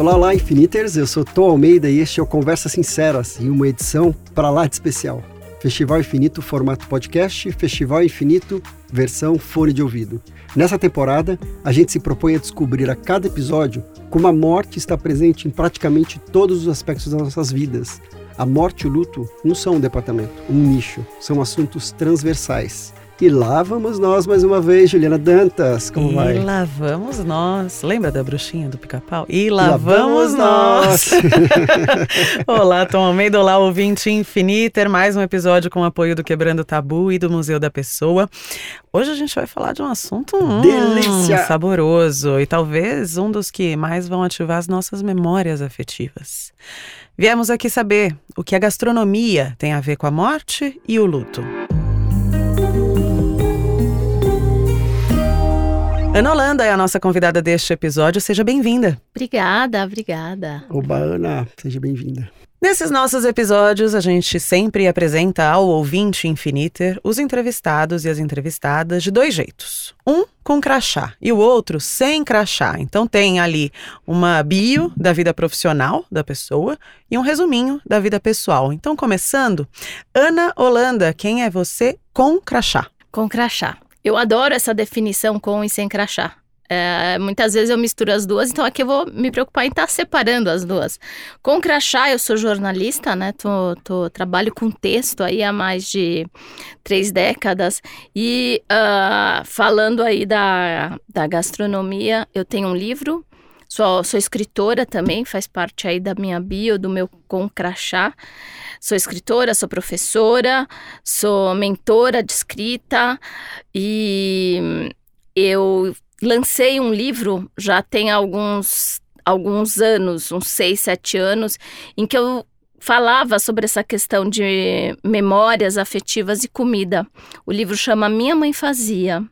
Olá, olá, Infiniters. Eu sou Tom Almeida e este é o Conversas Sinceras e uma edição para lá de especial. Festival Infinito formato podcast, Festival Infinito versão fone de ouvido. Nessa temporada, a gente se propõe a descobrir a cada episódio como a morte está presente em praticamente todos os aspectos das nossas vidas. A morte e o luto não são um departamento, um nicho, são assuntos transversais. E lá vamos nós mais uma vez, Juliana Dantas, como e vai? E lá vamos nós. Lembra da bruxinha do pica-pau? E lá, lá vamos, vamos nós. olá, Tom Almeida, olá, ouvinte Infiniter, mais um episódio com o apoio do Quebrando Tabu e do Museu da Pessoa. Hoje a gente vai falar de um assunto hum, Delícia. saboroso e talvez um dos que mais vão ativar as nossas memórias afetivas. Viemos aqui saber o que a gastronomia tem a ver com a morte e o luto. Ana Holanda é a nossa convidada deste episódio. Seja bem-vinda. Obrigada, obrigada. Oba, Ana, seja bem-vinda. Nesses nossos episódios, a gente sempre apresenta ao ouvinte Infiniter os entrevistados e as entrevistadas de dois jeitos. Um com crachá e o outro sem crachá. Então tem ali uma bio da vida profissional da pessoa e um resuminho da vida pessoal. Então, começando, Ana Holanda, quem é você com crachá? Com crachá. Eu adoro essa definição com e sem crachá. É, muitas vezes eu misturo as duas, então aqui eu vou me preocupar em estar tá separando as duas. Com crachá, eu sou jornalista, né? Tô, tô, trabalho com texto aí há mais de três décadas. E uh, falando aí da, da gastronomia, eu tenho um livro Sou, sou escritora também, faz parte aí da minha bio, do meu com crachá. Sou escritora, sou professora, sou mentora de escrita e eu lancei um livro já tem alguns, alguns anos, uns seis, sete anos, em que eu falava sobre essa questão de memórias afetivas e comida. O livro chama Minha Mãe Fazia.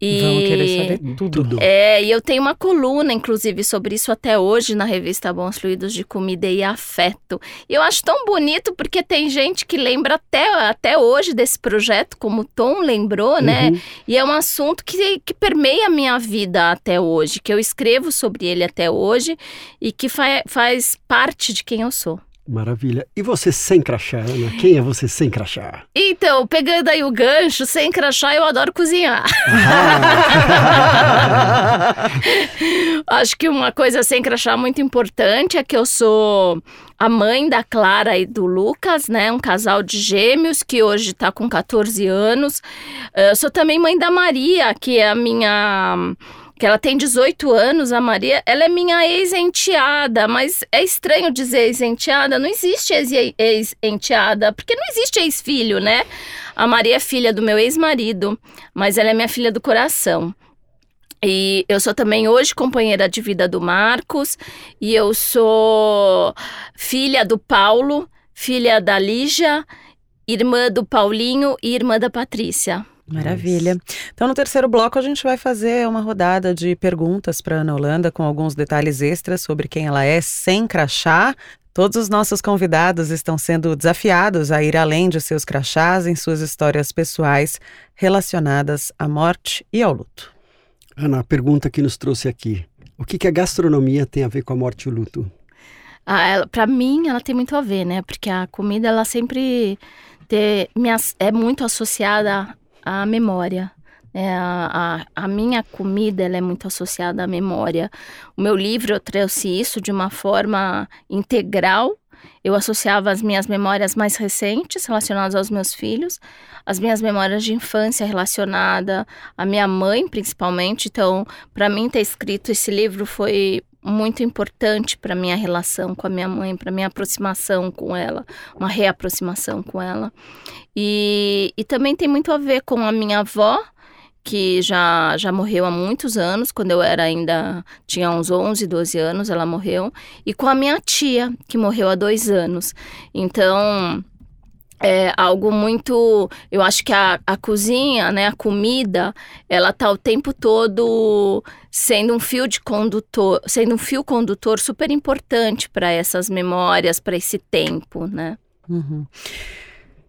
E, Vamos querer saber tudo. É, e eu tenho uma coluna, inclusive, sobre isso até hoje na revista Bons Fluidos de Comida e Afeto. E eu acho tão bonito porque tem gente que lembra até, até hoje desse projeto, como o Tom lembrou, né? Uhum. E é um assunto que, que permeia a minha vida até hoje, que eu escrevo sobre ele até hoje e que fa faz parte de quem eu sou. Maravilha. E você sem crachá, Ana? Quem é você sem crachá? Então, pegando aí o gancho, sem crachá, eu adoro cozinhar. Ah. Acho que uma coisa sem crachá muito importante é que eu sou a mãe da Clara e do Lucas, né? Um casal de gêmeos que hoje está com 14 anos. Eu sou também mãe da Maria, que é a minha que ela tem 18 anos, a Maria, ela é minha ex-enteada, mas é estranho dizer ex-enteada, não existe ex-enteada, porque não existe ex-filho, né? A Maria é filha do meu ex-marido, mas ela é minha filha do coração. E eu sou também hoje companheira de vida do Marcos, e eu sou filha do Paulo, filha da Lígia, irmã do Paulinho e irmã da Patrícia. Maravilha. Então, no terceiro bloco, a gente vai fazer uma rodada de perguntas para Ana Holanda com alguns detalhes extras sobre quem ela é sem crachá. Todos os nossos convidados estão sendo desafiados a ir além de seus crachás em suas histórias pessoais relacionadas à morte e ao luto. Ana, a pergunta que nos trouxe aqui: o que, que a gastronomia tem a ver com a morte e o luto? Ah, para mim, ela tem muito a ver, né? Porque a comida, ela sempre te, é muito associada a memória. É, a, a, minha comida ela é muito associada à memória. O meu livro eu trouxe isso de uma forma integral. Eu associava as minhas memórias mais recentes relacionadas aos meus filhos, as minhas memórias de infância relacionada à minha mãe, principalmente. Então, para mim ter escrito esse livro foi muito importante para minha relação com a minha mãe, para minha aproximação com ela, uma reaproximação com ela. E, e também tem muito a ver com a minha avó, que já, já morreu há muitos anos, quando eu era ainda, tinha uns 11, 12 anos, ela morreu, e com a minha tia, que morreu há dois anos. Então, é algo muito. Eu acho que a, a cozinha, né, a comida, ela tá o tempo todo sendo um fio de condutor, sendo um fio condutor super importante para essas memórias, para esse tempo, né? Uhum.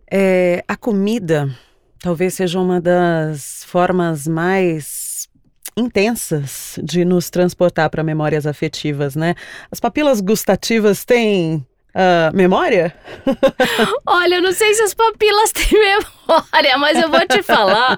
É, a comida talvez seja uma das formas mais intensas de nos transportar para memórias afetivas, né? As papilas gustativas têm uh, memória? Olha, eu não sei se as papilas têm memória, mas eu vou te falar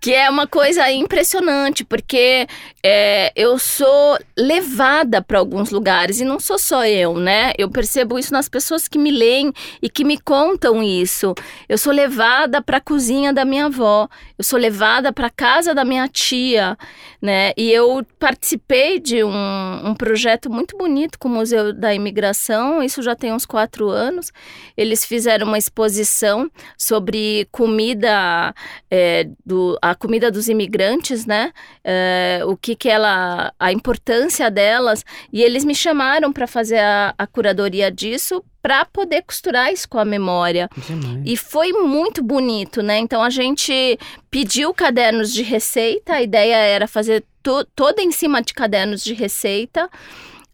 que é uma coisa impressionante, porque é, eu sou levada para alguns lugares e não sou só eu, né? Eu percebo isso nas pessoas que me leem e que me contam isso. Eu sou levada para a cozinha da minha avó, eu sou levada para a casa da minha tia, né? E eu participei de um, um projeto muito bonito com o Museu da Imigração, isso já tem uns quatro anos. Eles fizeram uma exposição sobre comida, é, do, a comida dos imigrantes, né? É, o que que ela, a importância delas. E eles me chamaram para fazer a, a curadoria disso para poder costurar isso com a memória. Demais. E foi muito bonito, né? Então a gente pediu cadernos de receita, a ideia era fazer to toda em cima de cadernos de receita.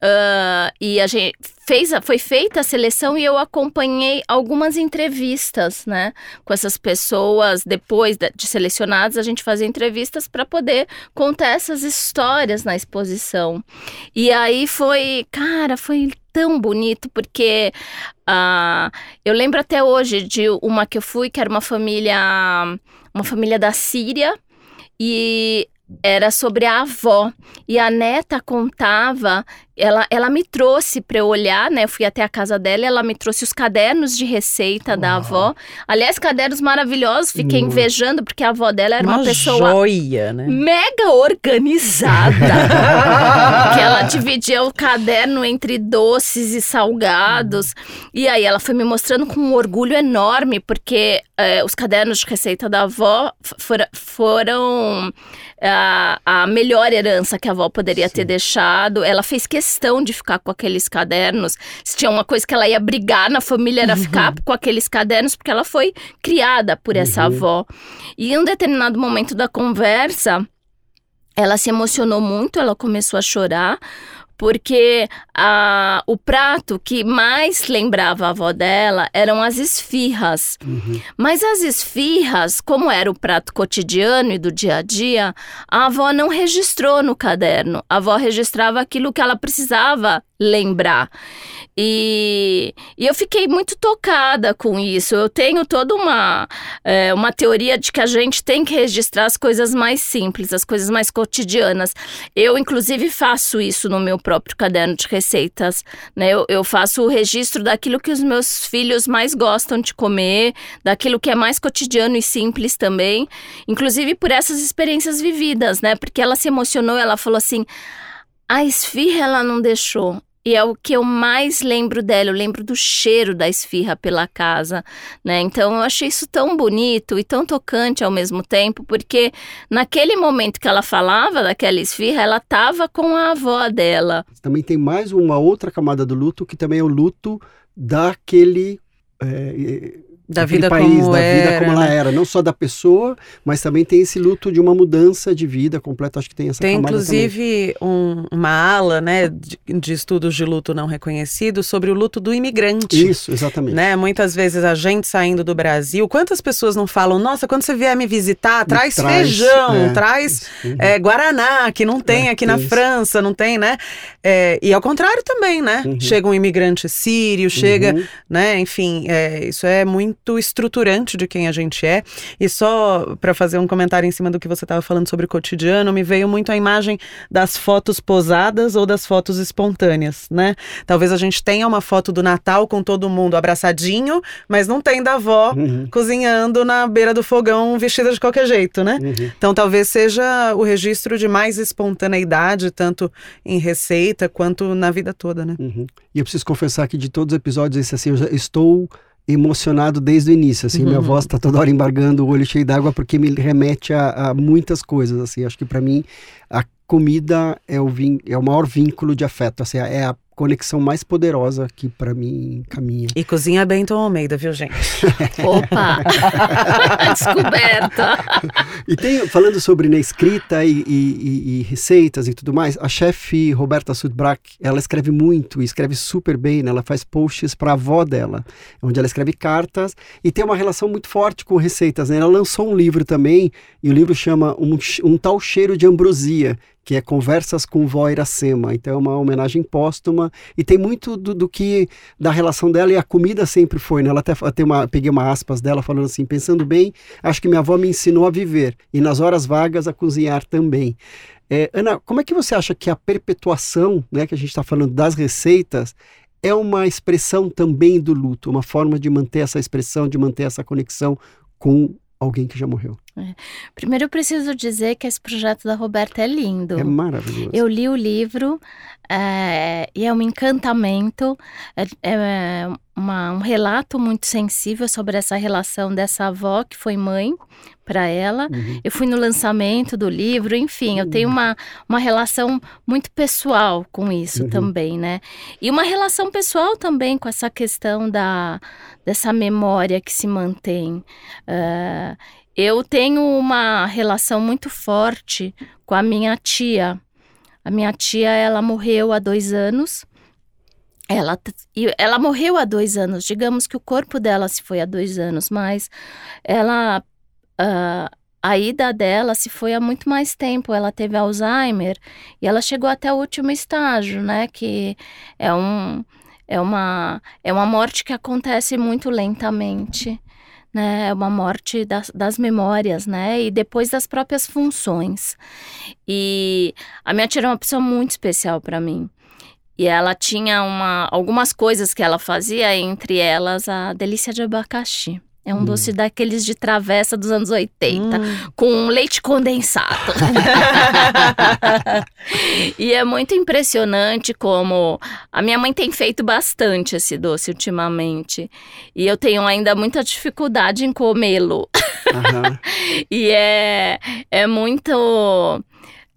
Uh, e a gente fez, foi feita a seleção e eu acompanhei algumas entrevistas, né, com essas pessoas. Depois de, selecionadas, a gente fazia entrevistas para poder contar essas histórias na exposição. E aí foi, cara, foi tão bonito porque uh, eu lembro até hoje de uma que eu fui que era uma família, uma família da Síria e era sobre a avó. E a neta contava, ela, ela me trouxe para eu olhar, né? Eu fui até a casa dela, ela me trouxe os cadernos de receita Uau. da avó. Aliás, cadernos maravilhosos, fiquei invejando, porque a avó dela era uma, uma pessoa joia, né? mega organizada. que ela dividia o caderno entre doces e salgados. E aí ela foi me mostrando com um orgulho enorme, porque eh, os cadernos de receita da avó for, foram a, a melhor herança que a avó poderia Sim. ter deixado. Ela fez questão de ficar com aqueles cadernos. Se tinha uma coisa que ela ia brigar na família, era uhum. ficar com aqueles cadernos, porque ela foi criada por essa uhum. avó. E em um determinado momento da conversa, ela se emocionou muito, ela começou a chorar, porque a, o prato que mais lembrava a avó dela eram as esfirras. Uhum. Mas as esfirras, como era o prato cotidiano e do dia a dia, a avó não registrou no caderno. A avó registrava aquilo que ela precisava lembrar. E, e, eu fiquei muito tocada com isso. Eu tenho toda uma, é, uma teoria de que a gente tem que registrar as coisas mais simples, as coisas mais cotidianas. Eu, inclusive, faço isso no meu próprio caderno de receitas. Né? Eu, eu faço o registro daquilo que os meus filhos mais gostam de comer, daquilo que é mais cotidiano e simples também. Inclusive por essas experiências vividas, né? Porque ela se emocionou, ela falou assim. A esfirra ela não deixou, e é o que eu mais lembro dela, eu lembro do cheiro da esfirra pela casa, né? Então eu achei isso tão bonito e tão tocante ao mesmo tempo, porque naquele momento que ela falava daquela esfirra, ela estava com a avó dela. Também tem mais uma outra camada do luto, que também é o luto daquele. É, da vida país, como da era, vida como ela né? era, não só da pessoa, mas também tem esse luto de uma mudança de vida completa. Acho que tem essa Tem inclusive um, uma ala, né, de, de, estudos de luto não reconhecido sobre o luto do imigrante. Isso, exatamente. Né? Muitas vezes a gente saindo do Brasil, quantas pessoas não falam, nossa, quando você vier me visitar, me traz, traz, feijão, é, traz é, guaraná, que não tem é, aqui na França, não tem, né? É, e ao contrário também, né? Uhum. Chega um imigrante sírio, chega, uhum. né? Enfim, é, isso é muito muito estruturante de quem a gente é. E só para fazer um comentário em cima do que você estava falando sobre o cotidiano, me veio muito a imagem das fotos posadas ou das fotos espontâneas, né? Talvez a gente tenha uma foto do Natal com todo mundo abraçadinho, mas não tem da avó uhum. cozinhando na beira do fogão vestida de qualquer jeito, né? Uhum. Então talvez seja o registro de mais espontaneidade, tanto em receita quanto na vida toda, né? Uhum. E eu preciso confessar que de todos os episódios, esse assim, eu já estou emocionado desde o início, assim, uhum. minha voz está toda hora embargando o olho cheio d'água porque me remete a, a, muitas coisas, assim, acho que para mim a comida é o, vin é o maior vínculo de afeto, assim, é a conexão mais poderosa que para mim caminha. E cozinha Bento Almeida, viu, gente? Opa! Descoberta! e tem, falando sobre né, escrita e, e, e, receitas e tudo mais, a chefe Roberta Sudbrack, ela escreve muito e escreve super bem, né? ela faz posts para a avó dela, onde ela escreve cartas e tem uma relação muito forte com receitas. Né? Ela lançou um livro também, e o livro chama Um, um Tal Cheiro de Ambrosia, que é Conversas com Vó Iracema. Então é uma homenagem póstuma e tem muito do, do, que da relação dela e a comida sempre foi, né? Ela até tem uma, peguei uma aspas dela falando assim, pensando bem, acho que minha avó me ensinou a viver e nas horas vagas a cozinhar também. É, Ana, como é que você acha que a perpetuação, né, que a gente está falando das receitas, é uma expressão também do luto, uma forma de manter essa expressão, de manter essa conexão com alguém que já morreu. É. Primeiro eu preciso dizer que esse projeto da Roberta é lindo. É maravilhoso. Eu li o livro é, e é um encantamento, é, é uma, um relato muito sensível sobre essa relação dessa avó que foi mãe para ela. Uhum. Eu fui no lançamento do livro, enfim, eu tenho uma, uma relação muito pessoal com isso uhum. também, né? E uma relação pessoal também com essa questão da, dessa memória que se mantém. Uh, eu tenho uma relação muito forte com a minha tia. A minha tia, ela morreu há dois anos. Ela, ela morreu há dois anos. Digamos que o corpo dela se foi há dois anos, mas ela. Uh, a ida dela se foi há muito mais tempo. Ela teve Alzheimer e ela chegou até o último estágio, né? Que é um. É uma, é uma morte que acontece muito lentamente né? É uma morte das, das memórias, né? E depois das próprias funções. E a minha tia era uma pessoa muito especial para mim. E ela tinha uma, algumas coisas que ela fazia, entre elas a delícia de abacaxi. É um hum. doce daqueles de travessa dos anos 80, hum. com leite condensado. e é muito impressionante como a minha mãe tem feito bastante esse doce ultimamente. E eu tenho ainda muita dificuldade em comê-lo. Uhum. e é, é muito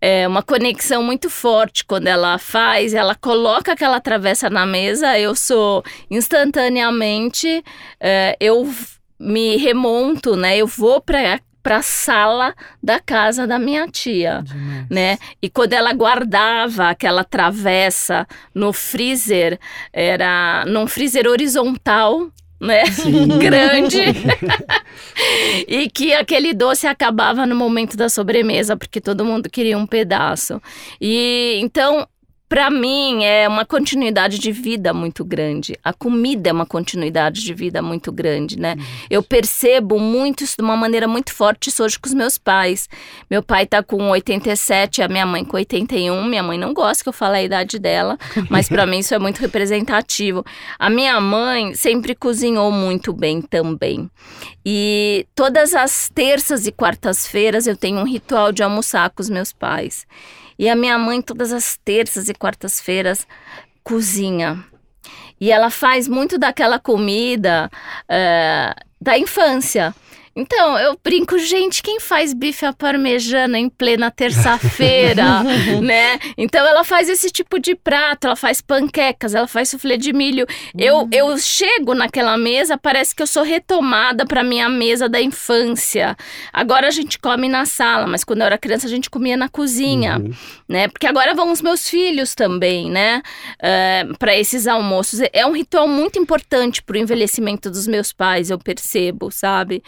é uma conexão muito forte quando ela faz, ela coloca aquela travessa na mesa, eu sou instantaneamente, é, eu me remonto, né? Eu vou para para a sala da casa da minha tia, Demais. né? E quando ela guardava aquela travessa no freezer, era num freezer horizontal, né? Grande. e que aquele doce acabava no momento da sobremesa, porque todo mundo queria um pedaço. E então para mim é uma continuidade de vida muito grande. A comida é uma continuidade de vida muito grande, né? Eu percebo muito isso de uma maneira muito forte isso hoje com os meus pais. Meu pai tá com 87, a minha mãe com 81. Minha mãe não gosta que eu fale a idade dela, mas para mim isso é muito representativo. A minha mãe sempre cozinhou muito bem também. E todas as terças e quartas-feiras eu tenho um ritual de almoçar com os meus pais. E a minha mãe, todas as terças e quartas-feiras, cozinha. E ela faz muito daquela comida uh, da infância. Então, eu brinco, gente, quem faz bife à parmejana em plena terça-feira, né? Então, ela faz esse tipo de prato, ela faz panquecas, ela faz suflê de milho. Eu, hum. eu chego naquela mesa, parece que eu sou retomada para minha mesa da infância. Agora a gente come na sala, mas quando eu era criança a gente comia na cozinha, uhum. né? Porque agora vão os meus filhos também, né? Uh, eh, para esses almoços. É um ritual muito importante para o envelhecimento dos meus pais, eu percebo, sabe?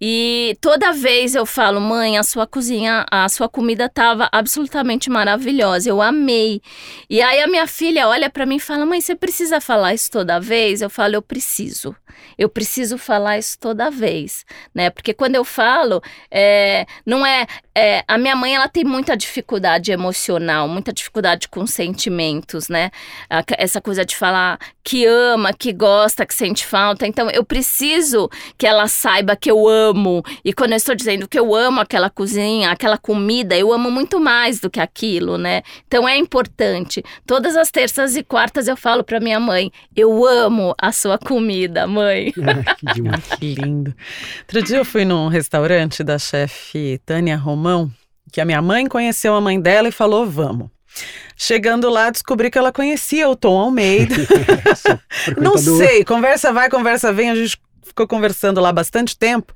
E toda vez eu falo, mãe, a sua cozinha, a sua comida estava absolutamente maravilhosa, eu amei. E aí a minha filha olha para mim e fala, mãe, você precisa falar isso toda vez? Eu falo, eu preciso. Eu preciso falar isso toda vez, né? Porque quando eu falo, é, não é, é, a minha mãe ela tem muita dificuldade emocional, muita dificuldade com sentimentos, né? Essa coisa de falar que ama, que gosta, que sente falta. Então eu preciso que ela saiba que eu amo. E quando eu estou dizendo que eu amo aquela cozinha, aquela comida, eu amo muito mais do que aquilo, né? Então é importante. Todas as terças e quartas eu falo para minha mãe: eu amo a sua comida, mãe. Ah, que demais. que lindo. Outro dia eu fui num restaurante da chefe Tânia Romão, que a minha mãe conheceu a mãe dela e falou: vamos. Chegando lá, descobri que ela conhecia o Tom Almeida. Não sei, conversa vai, conversa vem, a gente ficou conversando lá bastante tempo.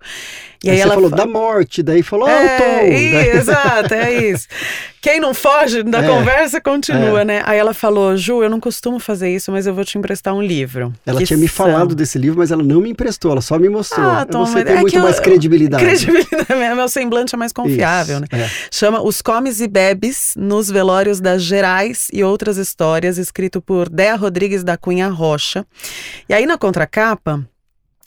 E aí, aí ela falou fa... da morte, daí falou, é, oh, Tom. Daí... Exato, é isso. Quem não foge da é, conversa continua, é. né? Aí ela falou, Ju, eu não costumo fazer isso, mas eu vou te emprestar um livro. Ela tinha me são... falado desse livro, mas ela não me emprestou, ela só me mostrou. Ah, Tom, Você tem é muito mais eu... credibilidade. Credibilidade, meu semblante é mais confiável, isso, né? É. Chama Os Comes e Bebes nos Velórios das Gerais e Outras Histórias, escrito por Dea Rodrigues da Cunha Rocha. E aí na contracapa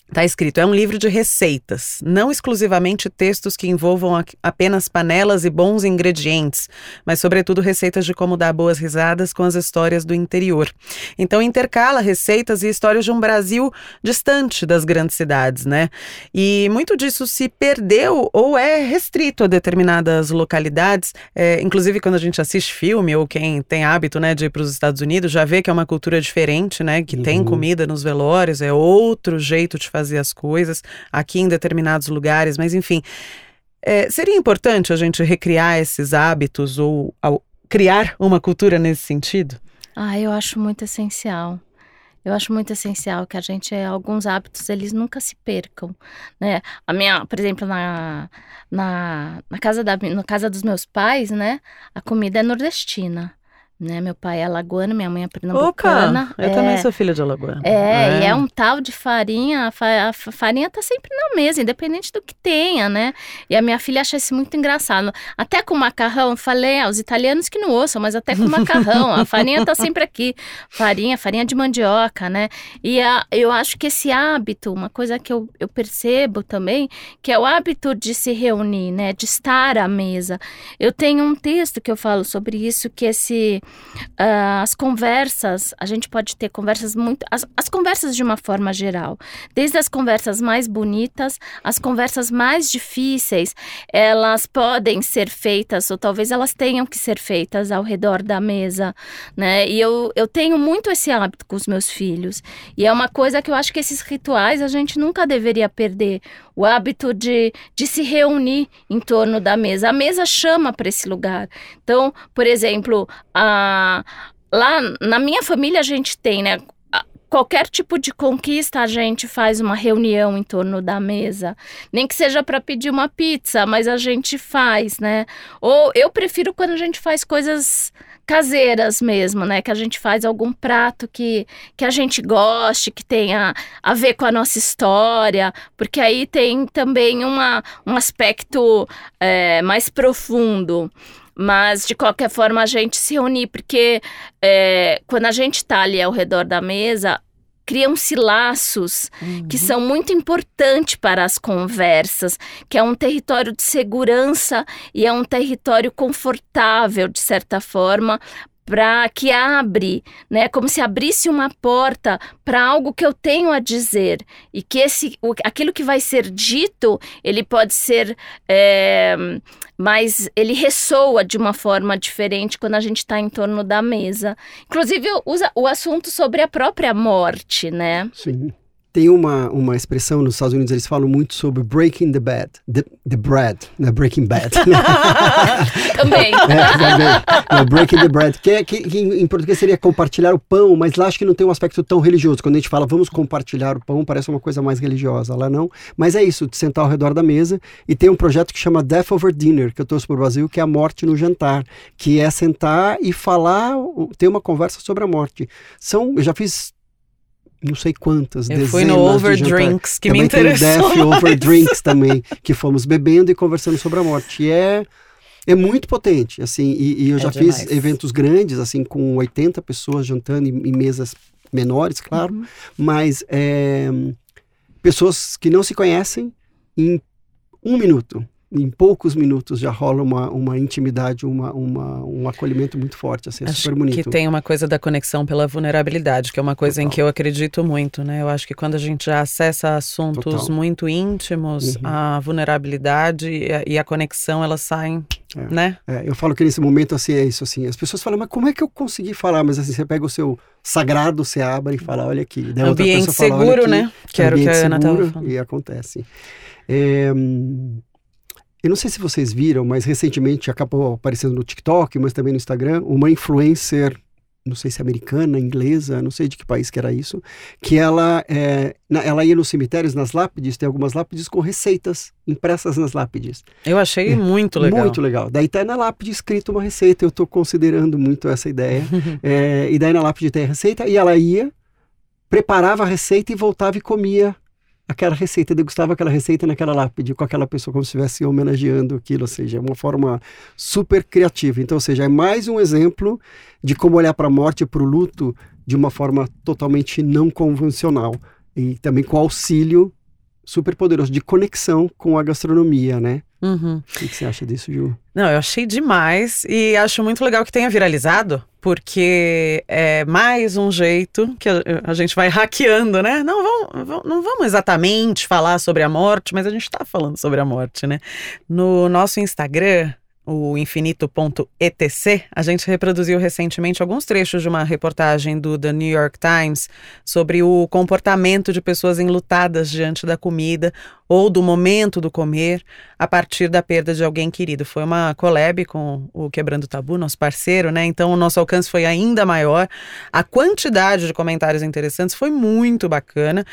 Está escrito: é um livro de receitas, não exclusivamente textos que envolvam apenas panelas e bons ingredientes, mas, sobretudo, receitas de como dar boas risadas com as histórias do interior. Então, intercala receitas e histórias de um Brasil distante das grandes cidades, né? E muito disso se perdeu ou é restrito a determinadas localidades. É, inclusive, quando a gente assiste filme ou quem tem hábito né, de ir para os Estados Unidos, já vê que é uma cultura diferente, né? Que uhum. tem comida nos velórios, é outro jeito de fazer as coisas, aqui em determinados lugares, mas enfim. É, seria importante a gente recriar esses hábitos ou criar uma cultura nesse sentido? Ah, eu acho muito essencial. Eu acho muito essencial que a gente, alguns hábitos, eles nunca se percam, né? A minha, por exemplo, na, na, na, casa, da, na casa dos meus pais, né? A comida é nordestina. Né, meu pai é alagoano, minha mãe é pernambucana. Opa, eu é, também sou filha de alagoano. É, é, e é um tal de farinha, a farinha tá sempre na mesa, independente do que tenha, né? E a minha filha acha isso muito engraçado. Até com macarrão, falei, ah, os italianos que não ouçam, mas até com macarrão, a farinha tá sempre aqui. Farinha, farinha de mandioca, né? E a, eu acho que esse hábito, uma coisa que eu, eu percebo também, que é o hábito de se reunir, né? De estar à mesa. Eu tenho um texto que eu falo sobre isso, que esse Uh, as conversas, a gente pode ter conversas muito. As, as conversas de uma forma geral, desde as conversas mais bonitas, as conversas mais difíceis, elas podem ser feitas, ou talvez elas tenham que ser feitas ao redor da mesa, né? E eu, eu tenho muito esse hábito com os meus filhos. E é uma coisa que eu acho que esses rituais a gente nunca deveria perder o hábito de, de se reunir em torno da mesa. A mesa chama para esse lugar. Então, por exemplo, a, lá na minha família a gente tem, né? qualquer tipo de conquista, a gente faz uma reunião em torno da mesa. Nem que seja para pedir uma pizza, mas a gente faz, né? Ou eu prefiro quando a gente faz coisas caseiras mesmo, né? Que a gente faz algum prato que, que a gente goste, que tenha a ver com a nossa história, porque aí tem também uma, um aspecto é, mais profundo. Mas, de qualquer forma, a gente se unir, porque é, quando a gente está ali ao redor da mesa, criam-se laços uhum. que são muito importantes para as conversas, que é um território de segurança e é um território confortável, de certa forma, para que abre, né, como se abrisse uma porta para algo que eu tenho a dizer e que esse, o, aquilo que vai ser dito, ele pode ser, é, mas ele ressoa de uma forma diferente quando a gente está em torno da mesa. Inclusive usa o assunto sobre a própria morte, né? Sim. Tem uma, uma expressão nos Estados Unidos, eles falam muito sobre breaking the bad, the, the bread, né? breaking bad. também. É, também. breaking the bread, que, é, que, que, em português seria compartilhar o pão, mas lá acho que não tem um aspecto tão religioso. Quando a gente fala vamos compartilhar o pão, parece uma coisa mais religiosa. Lá não. Mas é isso, de sentar ao redor da mesa. E tem um projeto que chama Death Over Dinner, que eu trouxe para o Brasil, que é a morte no jantar, que é sentar e falar, ter uma conversa sobre a morte. São, eu já fiz não sei quantas Eu fui no Over Drinks, que também me interessou. Tem o Death Over Drinks também, que fomos bebendo e conversando sobre a morte. E é, é muito potente, assim, e, e eu é já demais. fiz eventos grandes, assim, com 80 pessoas jantando em, em mesas menores, claro, uhum. mas é, pessoas que não se conhecem em um minuto em poucos minutos já rola uma, uma intimidade, uma, uma, um acolhimento muito forte, assim, é acho super bonito. que tem uma coisa da conexão pela vulnerabilidade, que é uma coisa Total. em que eu acredito muito, né? Eu acho que quando a gente já acessa assuntos Total. muito íntimos, uhum. a vulnerabilidade e a, e a, conexão, elas saem, é. né? É, eu falo que nesse momento, assim, é isso, assim, as pessoas falam, mas como é que eu consegui falar? Mas assim, você pega o seu sagrado, você abre e fala, olha aqui. Daí ambiente seguro, fala, aqui, né? Que era o que a Ana estava falando. E acontece. É, eu não sei se vocês viram, mas recentemente acabou aparecendo no TikTok, mas também no Instagram, uma influencer não sei se é americana, inglesa, não sei de que país que era isso, que ela, é, na, ela ia nos cemitérios, nas lápides, tem algumas lápides com receitas impressas nas lápides. Eu achei é, muito legal. Muito legal. Daí tá na lápide escrito uma receita, eu estou considerando muito essa ideia. é, e daí na lápide tem a receita, e ela ia, preparava a receita e voltava e comia aquela receita, degustava aquela receita naquela lápide com aquela pessoa, como se estivesse homenageando aquilo, ou seja, é uma forma super criativa. Então, ou seja, é mais um exemplo de como olhar para a morte e para o luto de uma forma totalmente não convencional e também com auxílio super poderoso de conexão com a gastronomia, né? Uhum. O que, você acha disso, Ju? Não, eu achei demais e acho muito legal que tenha viralizado, porque é mais um jeito que a, a gente vai hackeando, né? Não vamos, não vamos exatamente falar sobre a morte, mas a gente está falando sobre a morte, né? No nosso Instagram, o infinito.etc, a gente reproduziu recentemente alguns trechos de uma reportagem do The New York Times sobre o comportamento de pessoas enlutadas diante da comida ou do momento do comer a partir da perda de alguém querido. Foi uma collab com o Quebrando Tabu, nosso parceiro, né? Então o nosso alcance foi ainda maior. A quantidade de comentários interessantes foi muito bacana.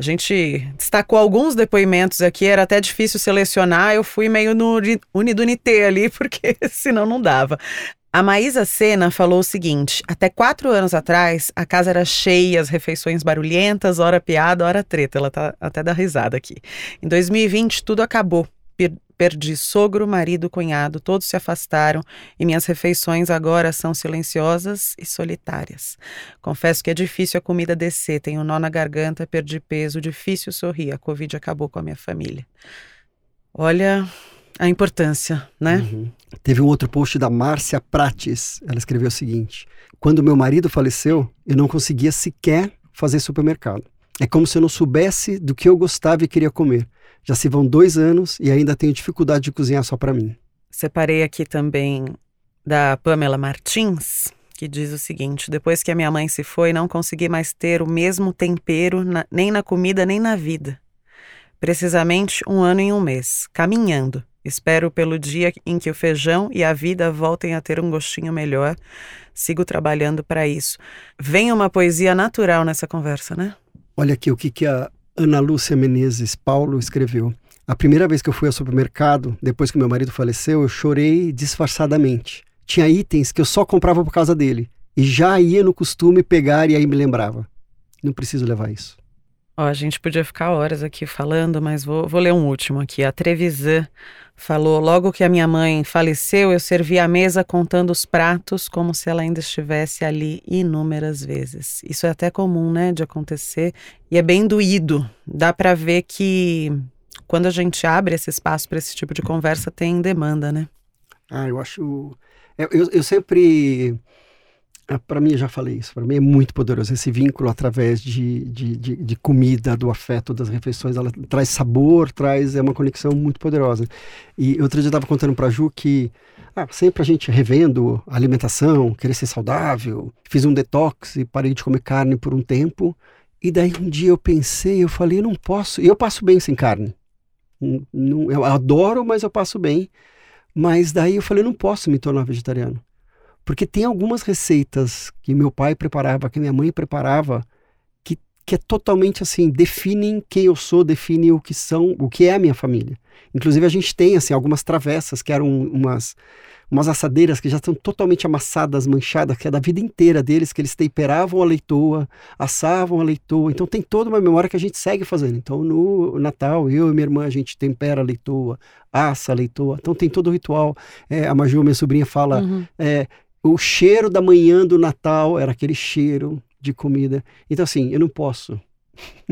A gente destacou alguns depoimentos aqui, era até difícil selecionar, eu fui meio no unidunité ali, porque senão não dava. A Maísa Sena falou o seguinte: até quatro anos atrás, a casa era cheia, as refeições barulhentas, hora piada, hora treta. Ela tá até da risada aqui. Em 2020, tudo acabou. Perdi sogro, marido, cunhado, todos se afastaram e minhas refeições agora são silenciosas e solitárias. Confesso que é difícil a comida descer, tenho nó na garganta, perdi peso, difícil sorrir. A Covid acabou com a minha família. Olha a importância, né? Uhum. Teve um outro post da Márcia Prates. Ela escreveu o seguinte: Quando meu marido faleceu, eu não conseguia sequer fazer supermercado. É como se eu não soubesse do que eu gostava e queria comer. Já se vão dois anos e ainda tenho dificuldade de cozinhar só para mim. Separei aqui também da Pamela Martins, que diz o seguinte: depois que a minha mãe se foi, não consegui mais ter o mesmo tempero na, nem na comida nem na vida. Precisamente um ano e um mês, caminhando. Espero pelo dia em que o feijão e a vida voltem a ter um gostinho melhor. Sigo trabalhando para isso. Vem uma poesia natural nessa conversa, né? Olha aqui o que, que a Ana Lúcia Menezes Paulo escreveu. A primeira vez que eu fui ao supermercado, depois que meu marido faleceu, eu chorei disfarçadamente. Tinha itens que eu só comprava por causa dele. E já ia no costume pegar e aí me lembrava. Não preciso levar isso. Ó, a gente podia ficar horas aqui falando, mas vou, vou ler um último aqui. A Trevisan falou: logo que a minha mãe faleceu, eu servi a mesa contando os pratos como se ela ainda estivesse ali inúmeras vezes. Isso é até comum, né, de acontecer e é bem doído. Dá para ver que quando a gente abre esse espaço para esse tipo de conversa, tem demanda, né? Ah, eu acho. Eu, eu, eu sempre para mim, já falei isso, para mim é muito poderoso esse vínculo através de, de, de, de, comida, do afeto, das refeições. Ela traz sabor, traz é uma conexão muito poderosa. E outro dia eu estava contando para Ju que ah, sempre a gente revendo a alimentação, querer ser saudável. Fiz um detox e parei de comer carne por um tempo. E daí um dia eu pensei, eu falei, não posso. Eu passo bem sem carne. Não, eu adoro, mas eu passo bem. Mas daí eu falei, não posso me tornar vegetariano. Porque tem algumas receitas que meu pai preparava, que minha mãe preparava, que, que é totalmente assim, definem quem eu sou, definem o que são, o que é a minha família. Inclusive a gente tem assim algumas travessas que eram umas umas assadeiras que já estão totalmente amassadas, manchadas, que é da vida inteira deles, que eles temperavam a leitoa, assavam a leitoa. Então tem toda uma memória que a gente segue fazendo. Então no Natal, eu e minha irmã, a gente tempera a leitoa, assa a leitoa. Então tem todo o ritual. É, a Maju, minha sobrinha, fala: uhum. é, o cheiro da manhã do Natal era aquele cheiro de comida. Então, assim, eu não posso.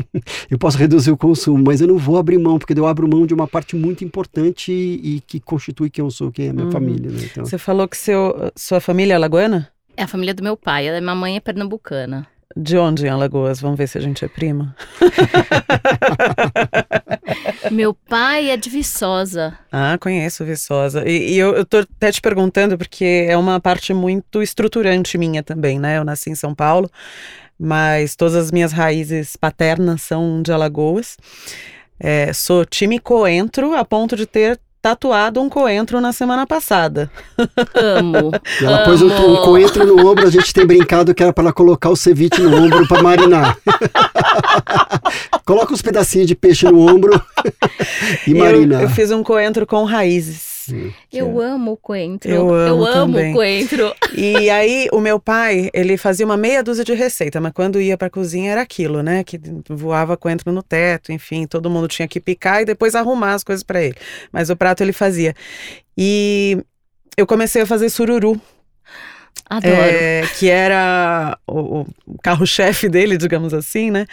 eu posso reduzir o consumo, mas eu não vou abrir mão, porque eu abro mão de uma parte muito importante e, e que constitui quem eu sou, quem é a minha uhum. família. Né? Então... Você falou que seu, sua família é lagoana? É a família do meu pai, a minha mãe é pernambucana. De onde em Alagoas? Vamos ver se a gente é prima. Meu pai é de Viçosa. Ah, conheço Viçosa. E, e eu, eu tô até te perguntando porque é uma parte muito estruturante minha também, né? Eu nasci em São Paulo, mas todas as minhas raízes paternas são de Alagoas. É, sou time coentro a ponto de ter tatuado um coentro na semana passada. Amo. E ela amo. pôs um, um coentro no ombro, a gente tem brincado que era para ela colocar o ceviche no ombro para marinar. Coloca uns pedacinhos de peixe no ombro e marina. Eu, eu fiz um coentro com raízes. Eu amo coentro. Eu amo também. coentro. E aí, o meu pai, ele fazia uma meia dúzia de receita, mas quando ia pra cozinha era aquilo, né? Que voava coentro no teto, enfim, todo mundo tinha que picar e depois arrumar as coisas para ele. Mas o prato ele fazia. E eu comecei a fazer sururu. Adoro. É, que era o, o carro-chefe dele, digamos assim, né?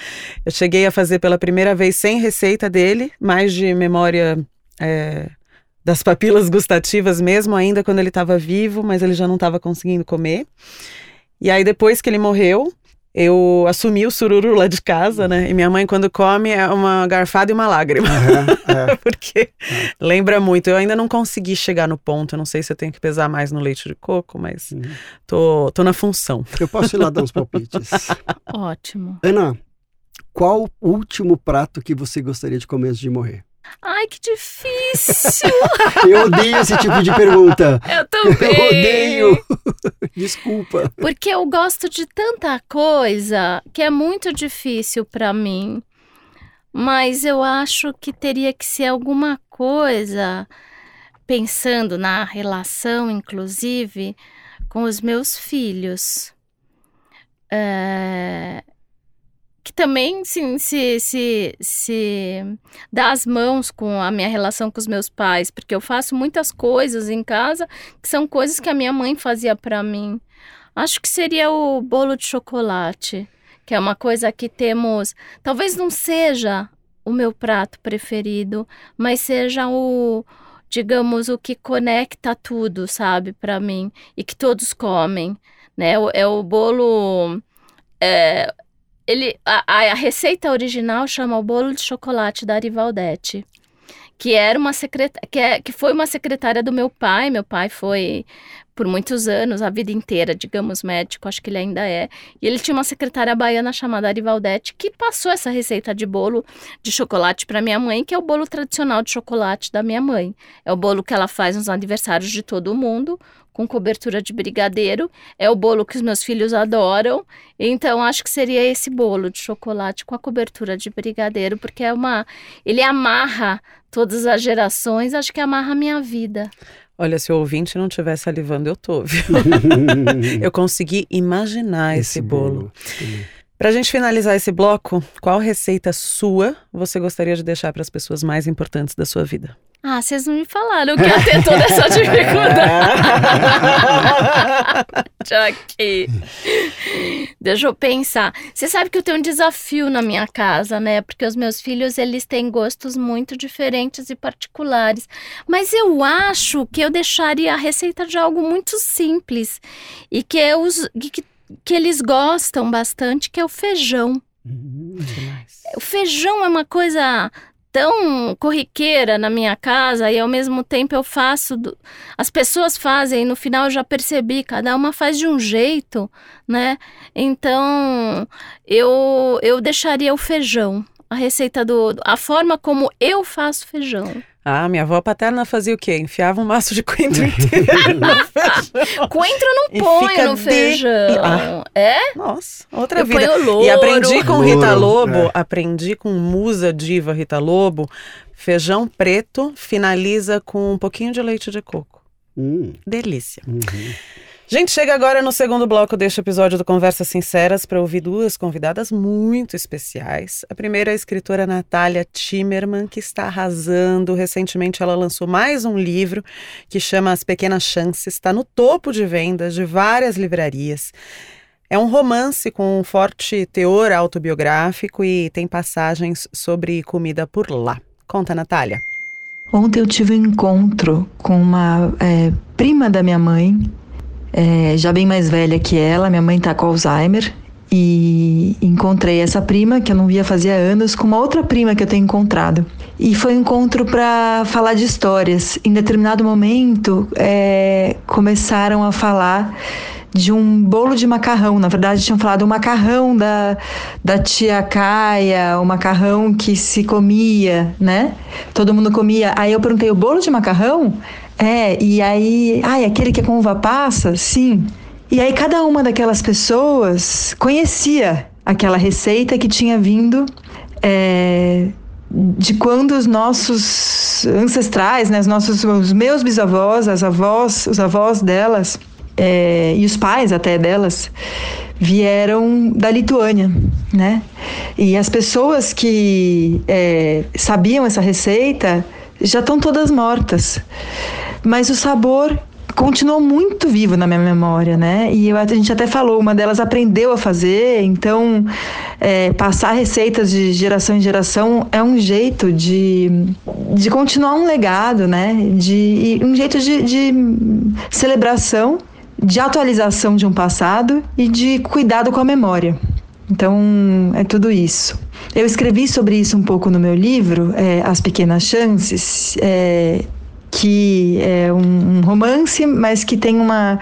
Eu cheguei a fazer pela primeira vez sem receita dele, mais de memória é, das papilas gustativas mesmo, ainda quando ele estava vivo, mas ele já não estava conseguindo comer. E aí, depois que ele morreu, eu assumi o sururu lá de casa, né? E minha mãe, quando come, é uma garfada e uma lágrima. Uhum, é. Porque lembra muito. Eu ainda não consegui chegar no ponto. Eu não sei se eu tenho que pesar mais no leite de coco, mas Uhum. tô, tô na função. Eu posso ir lá dar uns palpites. Ótimo. Ana, qual o último prato que você gostaria de comer antes de morrer? Ai, que difícil. Eu odeio esse tipo de pergunta. Eu também. Eu odeio. Desculpa. Porque eu gosto de tanta coisa que é muito difícil pra mim. Mas eu acho que teria que ser alguma coisa, pensando na relação, inclusive, com os meus filhos. É, Que também se, se, se, se dá as mãos com a minha relação com os meus pais, porque eu faço muitas coisas em casa que são coisas que a minha mãe fazia pra mim. Acho que seria o bolo de chocolate, que é uma coisa que temos. Talvez não seja o meu prato preferido, mas seja o, digamos, o que conecta tudo, sabe, para mim e que todos comem, né? É o bolo. é, ele, a, a- receita original chama o bolo de chocolate da Arivaldete, que era uma secretária, que, é, que foi uma secretária do meu pai. Meu pai foi por muitos anos, a vida inteira, digamos, médico, acho que ele ainda é. E ele tinha uma secretária baiana chamada Arivaldete que passou essa receita de bolo de chocolate para minha mãe, que é o bolo tradicional de chocolate da minha mãe. É o bolo que ela faz nos aniversários de todo mundo, com cobertura de brigadeiro. É o bolo que os meus filhos adoram. Então acho que seria esse bolo de chocolate com a cobertura de brigadeiro, porque é uma, ele amarra todas as gerações, acho que amarra a minha vida. Olha, se o ouvinte não estiver salivando, eu tô, viu? Eu consegui imaginar esse, bolo. Pra gente finalizar esse bloco, qual receita sua você gostaria de deixar para as pessoas mais importantes da sua vida? Ah, vocês não me falaram que ia ter toda essa dificuldade. aqui. Deixa eu pensar. Você sabe que eu tenho um desafio na minha casa, né? Porque os meus filhos, eles têm gostos muito diferentes e particulares. Mas eu acho que eu deixaria a receita de algo muito simples e que, eu, us- que, que eles gostam bastante, que é o feijão. Demais. O feijão é uma coisa tão corriqueira na minha casa e ao mesmo tempo eu faço. do- As pessoas fazem, no final eu já percebi, cada uma faz de um jeito, né? Então eu, eu deixaria o feijão. A receita do. A forma como eu faço feijão. Ah, minha avó paterna fazia o quê? Enfiava um maço de coentro inteiro. Coentro não E põe no de- feijão. Ah. É? Nossa, outra Eu vida. ponho louro. E aprendi com Louro, Rita Lobo, é. aprendi com musa diva Rita Lobo, feijão preto finaliza com um pouquinho de leite de coco. Hum, Delícia. uhum. Gente, chega agora no segundo bloco deste episódio do Conversas Sinceras para ouvir duas convidadas muito especiais. A primeira é a escritora Natália Timmerman, que está arrasando. Recentemente ela lançou mais um livro que chama As Pequenas Chances. Está no topo de vendas de várias livrarias. É um romance com um forte teor autobiográfico e tem passagens sobre comida por lá. Conta, Natália. Ontem eu tive um encontro com uma é, prima da minha mãe, é, já bem mais velha que ela. Minha mãe tá com Alzheimer. E encontrei essa prima que eu não via fazia anos com uma outra prima que eu tenho encontrado. E foi um encontro para falar de histórias. Em determinado momento, é, começaram a falar de um bolo de macarrão. Na verdade, tinham falado o macarrão da, da tia Caia, o macarrão que se comia, né? Todo mundo comia. Aí eu perguntei: o bolo de macarrão? É, e aí, ai, aquele que é com uva passa? Sim. E aí cada uma daquelas pessoas conhecia aquela receita que tinha vindo é, de quando os nossos ancestrais, né, os nossos, os meus bisavós, as avós, os avós delas é, e os pais até delas vieram da Lituânia, né? E as pessoas que é, sabiam essa receita já estão todas mortas, mas o sabor continuou muito vivo na minha memória, né? E eu, a gente até falou, uma delas aprendeu a fazer, então é, passar receitas de geração em geração é um jeito de, de continuar um legado, né? De, um jeito de, de celebração, de atualização de um passado e de cuidado com a memória. Então, é tudo isso. Eu escrevi sobre isso um pouco no meu livro, é, As Pequenas Chances. É, que é um, um romance, mas que tem uma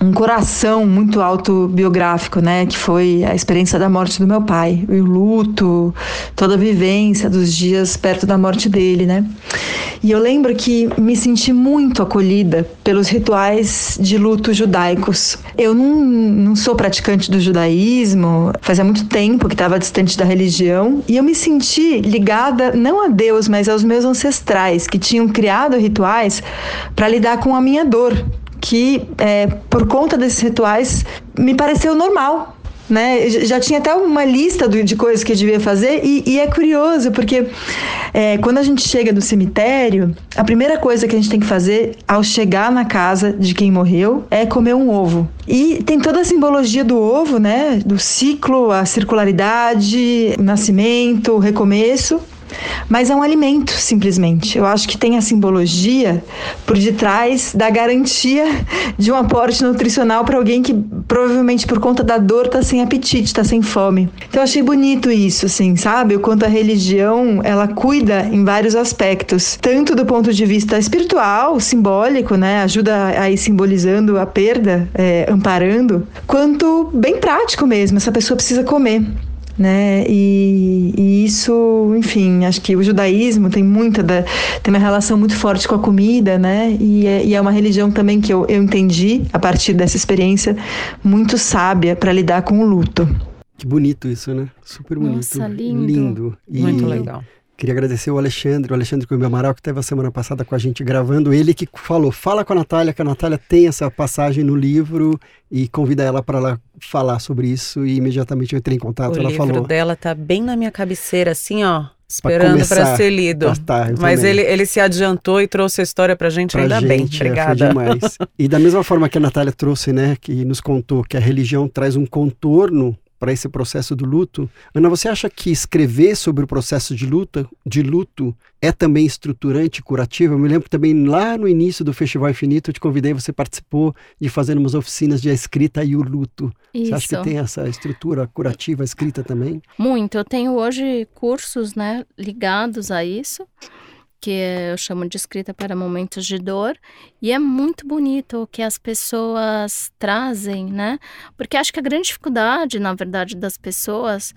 um coração muito autobiográfico, né? Que foi a experiência da morte do meu pai, o luto, toda a vivência dos dias perto da morte dele, né? E eu lembro que me senti muito acolhida pelos rituais de luto judaicos. Eu não, não sou praticante do judaísmo, fazia muito tempo que estava distante da religião, e eu me senti ligada não a Deus, mas aos meus ancestrais que tinham criado rituais para lidar com a minha dor, que, é, por conta desses rituais, me pareceu normal. Né? Já tinha até uma lista de coisas que eu devia fazer, e, e é curioso, porque é, quando a gente chega no cemitério, a primeira coisa que a gente tem que fazer ao chegar na casa de quem morreu é comer um ovo. E tem toda a simbologia do ovo, né? Do ciclo, a circularidade, o nascimento, o recomeço. Mas é um alimento, simplesmente. Eu acho que tem a simbologia por detrás da garantia de um aporte nutricional para alguém que provavelmente por conta da dor está sem apetite, está sem fome. Então eu achei bonito isso, assim, sabe? O quanto a religião ela cuida em vários aspectos, tanto do ponto de vista espiritual, simbólico, né? Ajuda a ir simbolizando a perda, é, amparando, quanto bem prático mesmo. Essa pessoa precisa comer né? E, e, isso, enfim, acho que o judaísmo tem muita da, tem uma relação muito forte com a comida, né? E é, e é uma religião também que eu, eu entendi a partir dessa experiência muito sábia para lidar com o luto. Que bonito isso, né? Super bonito. Nossa, lindo. Lindo. E muito legal. Queria agradecer o Alexandre, o Alexandre Coimbra Amaral, que esteve a semana passada com a gente gravando. Ele que falou, fala com a Natália, que a Natália tem essa passagem no livro e convida ela para ela falar sobre isso. E imediatamente eu entrei em contato. O ela livro falou. dela tá bem na minha cabeceira, assim, ó. Esperando para ser lido. Tá, tá, Mas também. ele, ele se adiantou e trouxe a história pra gente, Pra ainda gente, bem. é, Obrigada. foi demais. E da mesma forma que a Natália trouxe, né, que nos contou que a religião traz um contorno para esse processo do luto. Ana, você acha que escrever sobre o processo de luta, de luto, é também estruturante, curativo? Eu me lembro também lá no início do Festival Infinito, eu te convidei, você participou de fazer umas oficinas de a escrita e o luto. Isso. Você acha que tem essa estrutura curativa, escrita também? Muito. Eu tenho hoje cursos, né, ligados a isso, que eu chamo de escrita para momentos de dor, e é muito bonito o que as pessoas trazem, né? Porque acho que a grande dificuldade, na verdade, das pessoas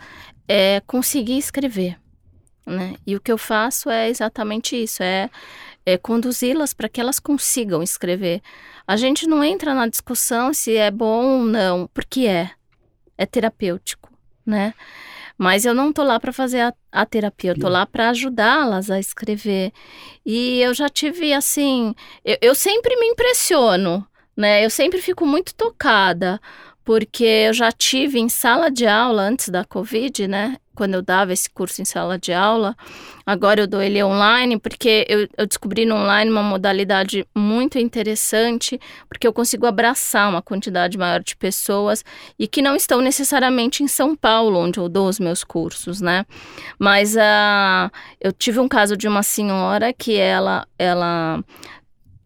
é conseguir escrever, né? E o que eu faço é exatamente isso, é, é conduzi-las para que elas consigam escrever. A gente não entra na discussão se é bom ou não, porque é, é terapêutico, né? Mas eu não tô lá para fazer a, a, terapia, eu tô lá para ajudá-las a escrever. E eu já tive assim, eu, eu, sempre me impressiono, né? Eu sempre fico muito tocada, porque eu já tive em sala de aula antes da Covid, né? Quando eu dava esse curso em sala de aula, agora eu dou ele online, porque eu, eu descobri no online uma modalidade muito interessante, porque eu consigo abraçar uma quantidade maior de pessoas e que não estão necessariamente em São Paulo, onde eu dou os meus cursos, né? Mas uh, eu tive um caso de uma senhora que ela, ela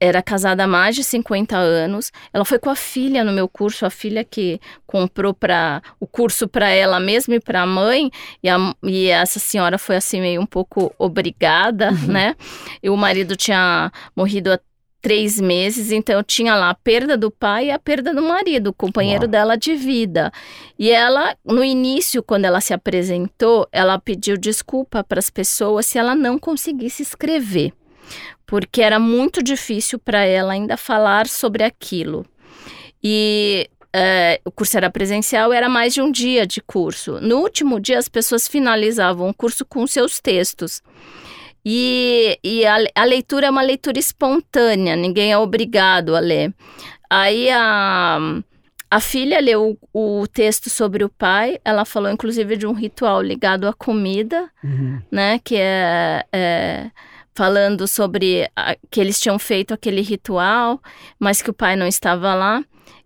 era casada há mais de 50 anos. Ela foi com a filha no meu curso, a filha que comprou para o curso para ela mesma e para a mãe. E, a, e essa senhora foi assim meio um pouco obrigada, uhum. né? E o marido tinha morrido há três meses, então eu tinha lá a perda do pai e a perda do marido, o companheiro Uau. dela de vida. E ela, no início, quando ela se apresentou, ela pediu desculpa para as pessoas se ela não conseguisse escrever, porque era muito difícil para ela ainda falar sobre aquilo. E é, o curso era presencial, era mais de um dia de curso. No último dia, as pessoas finalizavam o curso com seus textos. E, e a, a leitura é uma leitura espontânea, ninguém é obrigado a ler. Aí a, a filha leu o, o texto sobre o pai, ela falou inclusive de um ritual ligado à comida, Uhum. né? Que é, é, falando sobre a- que eles tinham feito aquele ritual, mas que o pai não estava lá.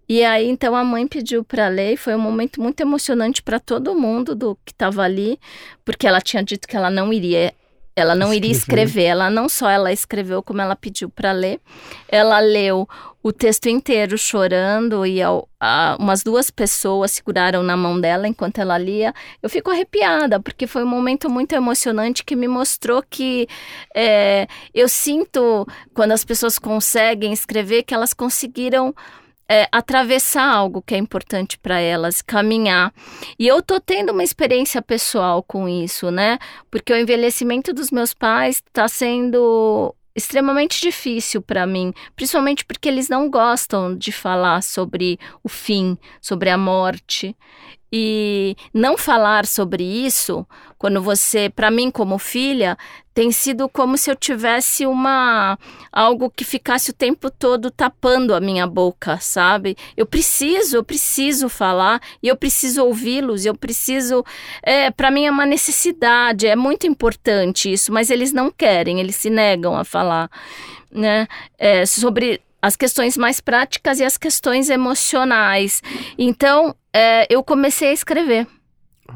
E aí, então, a mãe pediu para ler e foi um momento muito emocionante para todo mundo do que estava ali, porque ela tinha dito que ela não iria, ela não iria Escrever. escrever. Ela não só ela escreveu como ela pediu para ler, ela leu o texto inteiro chorando e ao- a- umas duas pessoas seguraram na mão dela enquanto ela lia. Eu fico arrepiada porque foi um momento muito emocionante que me mostrou que é, eu sinto quando as pessoas conseguem escrever que elas conseguiram é, atravessar algo que é importante para elas, caminhar. E eu tô tendo uma experiência pessoal com isso, né? Porque o envelhecimento dos meus pais está sendo extremamente difícil para mim, principalmente porque eles não gostam de falar sobre o fim, sobre a morte. E não falar sobre isso, quando você, para mim como filha, tem sido como se eu tivesse uma algo que ficasse o tempo todo tapando a minha boca, sabe? Eu preciso, eu preciso falar e eu preciso ouvi-los, eu preciso, é, para mim é uma necessidade, é muito importante isso, mas eles não querem, eles se negam a falar, né? É, sobre as questões mais práticas e as questões emocionais. Então, é, eu comecei a escrever.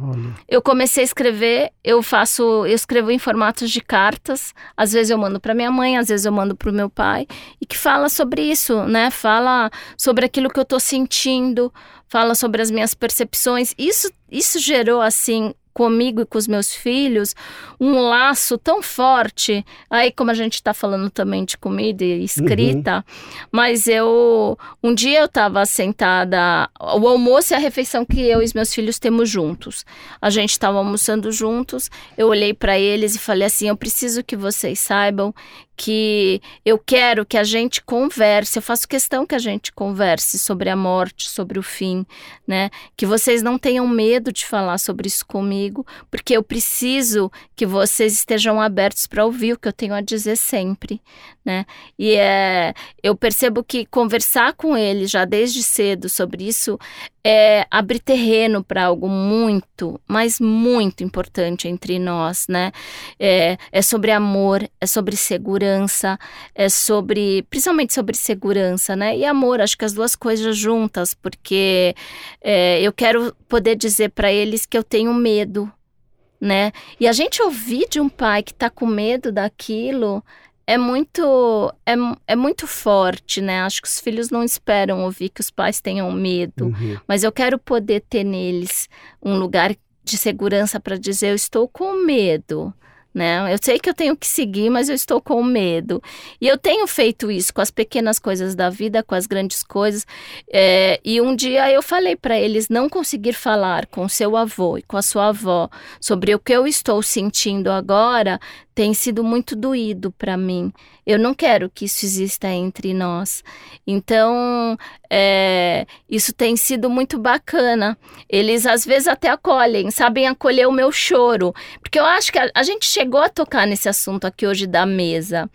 Olha. Eu comecei a escrever, eu faço, eu escrevo em formatos de cartas. Às vezes eu mando para minha mãe, às vezes eu mando para o meu pai, e que fala sobre isso, né? Fala sobre aquilo que eu tô sentindo, fala sobre as minhas percepções. Isso, isso gerou assim comigo e com os meus filhos um laço tão forte. Aí, como a gente está falando também de comida e escrita, mas eu um dia eu estava sentada, o almoço é a refeição que eu e os meus filhos temos juntos. A gente estava almoçando juntos, eu olhei para eles e falei assim: eu preciso que vocês saibam que eu quero que a gente converse, eu faço questão que a gente converse sobre a morte, sobre o fim, né? Que vocês não tenham medo de falar sobre isso comigo, porque eu preciso que vocês estejam abertos para ouvir o que eu tenho a dizer sempre, né? E é, eu percebo que conversar com eles já desde cedo sobre isso é abrir terreno para algo muito, mas muito importante entre nós, né? É, é sobre amor, é sobre segurança, é sobre, principalmente sobre segurança, né? E amor, acho que as duas coisas juntas, porque é, eu quero poder dizer para eles que eu tenho medo, né? E a gente ouvir de um pai que tá com medo daquilo é muito é, é muito forte, né? Acho que os filhos não esperam ouvir que os pais tenham medo, Uhum. mas eu quero poder ter neles um lugar de segurança para dizer eu estou com medo. Né? Eu sei que eu tenho que seguir, mas eu estou com medo. E eu tenho feito isso com as pequenas coisas da vida, com as grandes coisas. É, e um dia eu falei para eles não conseguir falar com seu avô e com a sua avó sobre o que eu estou sentindo agora tem sido muito doído para mim. Eu não quero que isso exista entre nós. Então, é, isso tem sido muito bacana. Eles às vezes até acolhem, sabem acolher o meu choro. Porque eu acho que a, a gente chegou a tocar nesse assunto aqui hoje da mesa.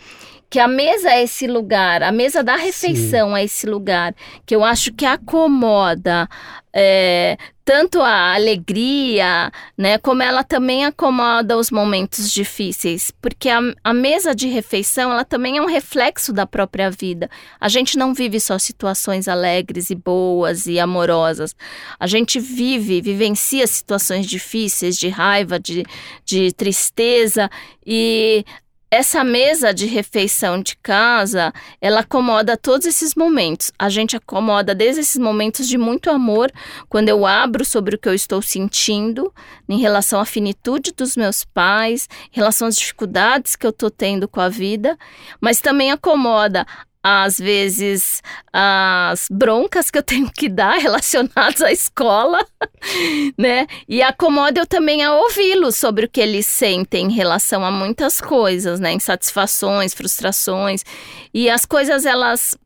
Que a mesa é esse lugar, a mesa da refeição é esse lugar que eu acho que acomoda é, tanto a alegria, né, como ela também acomoda os momentos difíceis, porque a, a mesa de refeição ela também é um reflexo da própria vida. A gente não vive só situações alegres e boas e amorosas. A gente vive, vivencia situações difíceis, de raiva, de, de tristeza e essa mesa de refeição de casa, ela acomoda todos esses momentos. A gente acomoda desde esses momentos de muito amor, quando eu abro sobre o que eu estou sentindo, em relação à finitude dos meus pais, em relação às dificuldades que eu estou tendo com a vida, mas também acomoda às vezes as broncas que eu tenho que dar relacionadas à escola, né? E acomoda eu também a ouvi-los sobre o que eles sentem em relação a muitas coisas, né? Insatisfações, frustrações. E as coisas elas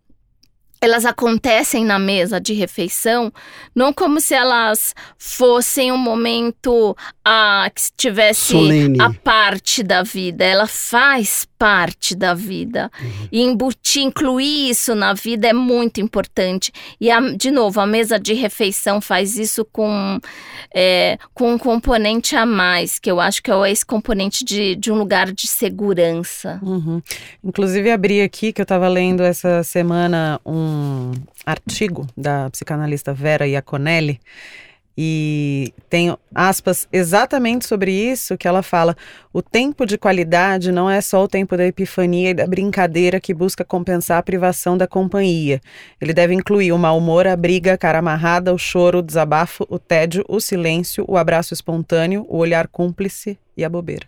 elas acontecem na mesa de refeição, não como se elas fossem um momento ah, que tivesse Solene. a parte da vida. Ela faz parte da vida. Uhum. E embutir, incluir isso na vida é muito importante. E, a, de novo, a mesa de refeição faz isso com, é, com um componente a mais, que eu acho que é esse componente de, de um lugar de segurança. Uhum. Inclusive, abri aqui que eu estava lendo essa semana um artigo da psicanalista Vera Iaconelli e tem aspas exatamente sobre isso que ela fala: o tempo de qualidade não é só o tempo da epifania e da brincadeira que busca compensar a privação da companhia. Ele deve incluir o mau humor, a briga, a cara amarrada, o choro, o desabafo, o tédio, o silêncio, o abraço espontâneo, o olhar cúmplice e a bobeira.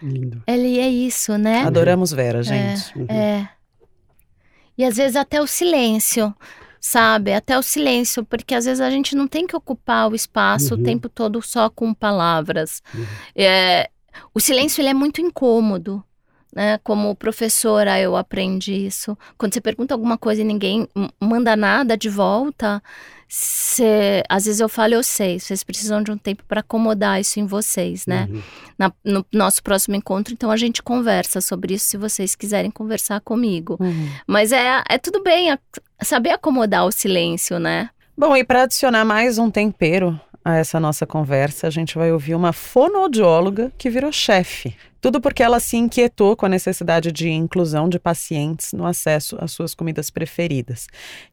Lindo. Ele é isso, né? Adoramos Vera, gente. Uhum. É. E às vezes até o silêncio, sabe? Até o silêncio, porque às vezes a gente não tem que ocupar o espaço Uhum. o tempo todo só com palavras. Uhum. É, o silêncio ele é muito incômodo. Né? Como professora, eu aprendi isso. Quando você pergunta alguma coisa e ninguém manda nada de volta, cê- às vezes eu falo, eu sei, vocês precisam de um tempo para acomodar isso em vocês, né? Uhum. Na- no nosso próximo encontro, então a gente conversa sobre isso se vocês quiserem conversar comigo. Uhum. Mas é, é tudo bem saber acomodar o silêncio, né? Bom, e para adicionar mais um tempero a essa nossa conversa, a gente vai ouvir uma fonoaudióloga que virou chefe. Tudo porque ela se inquietou com a necessidade de inclusão de pacientes no acesso às suas comidas preferidas.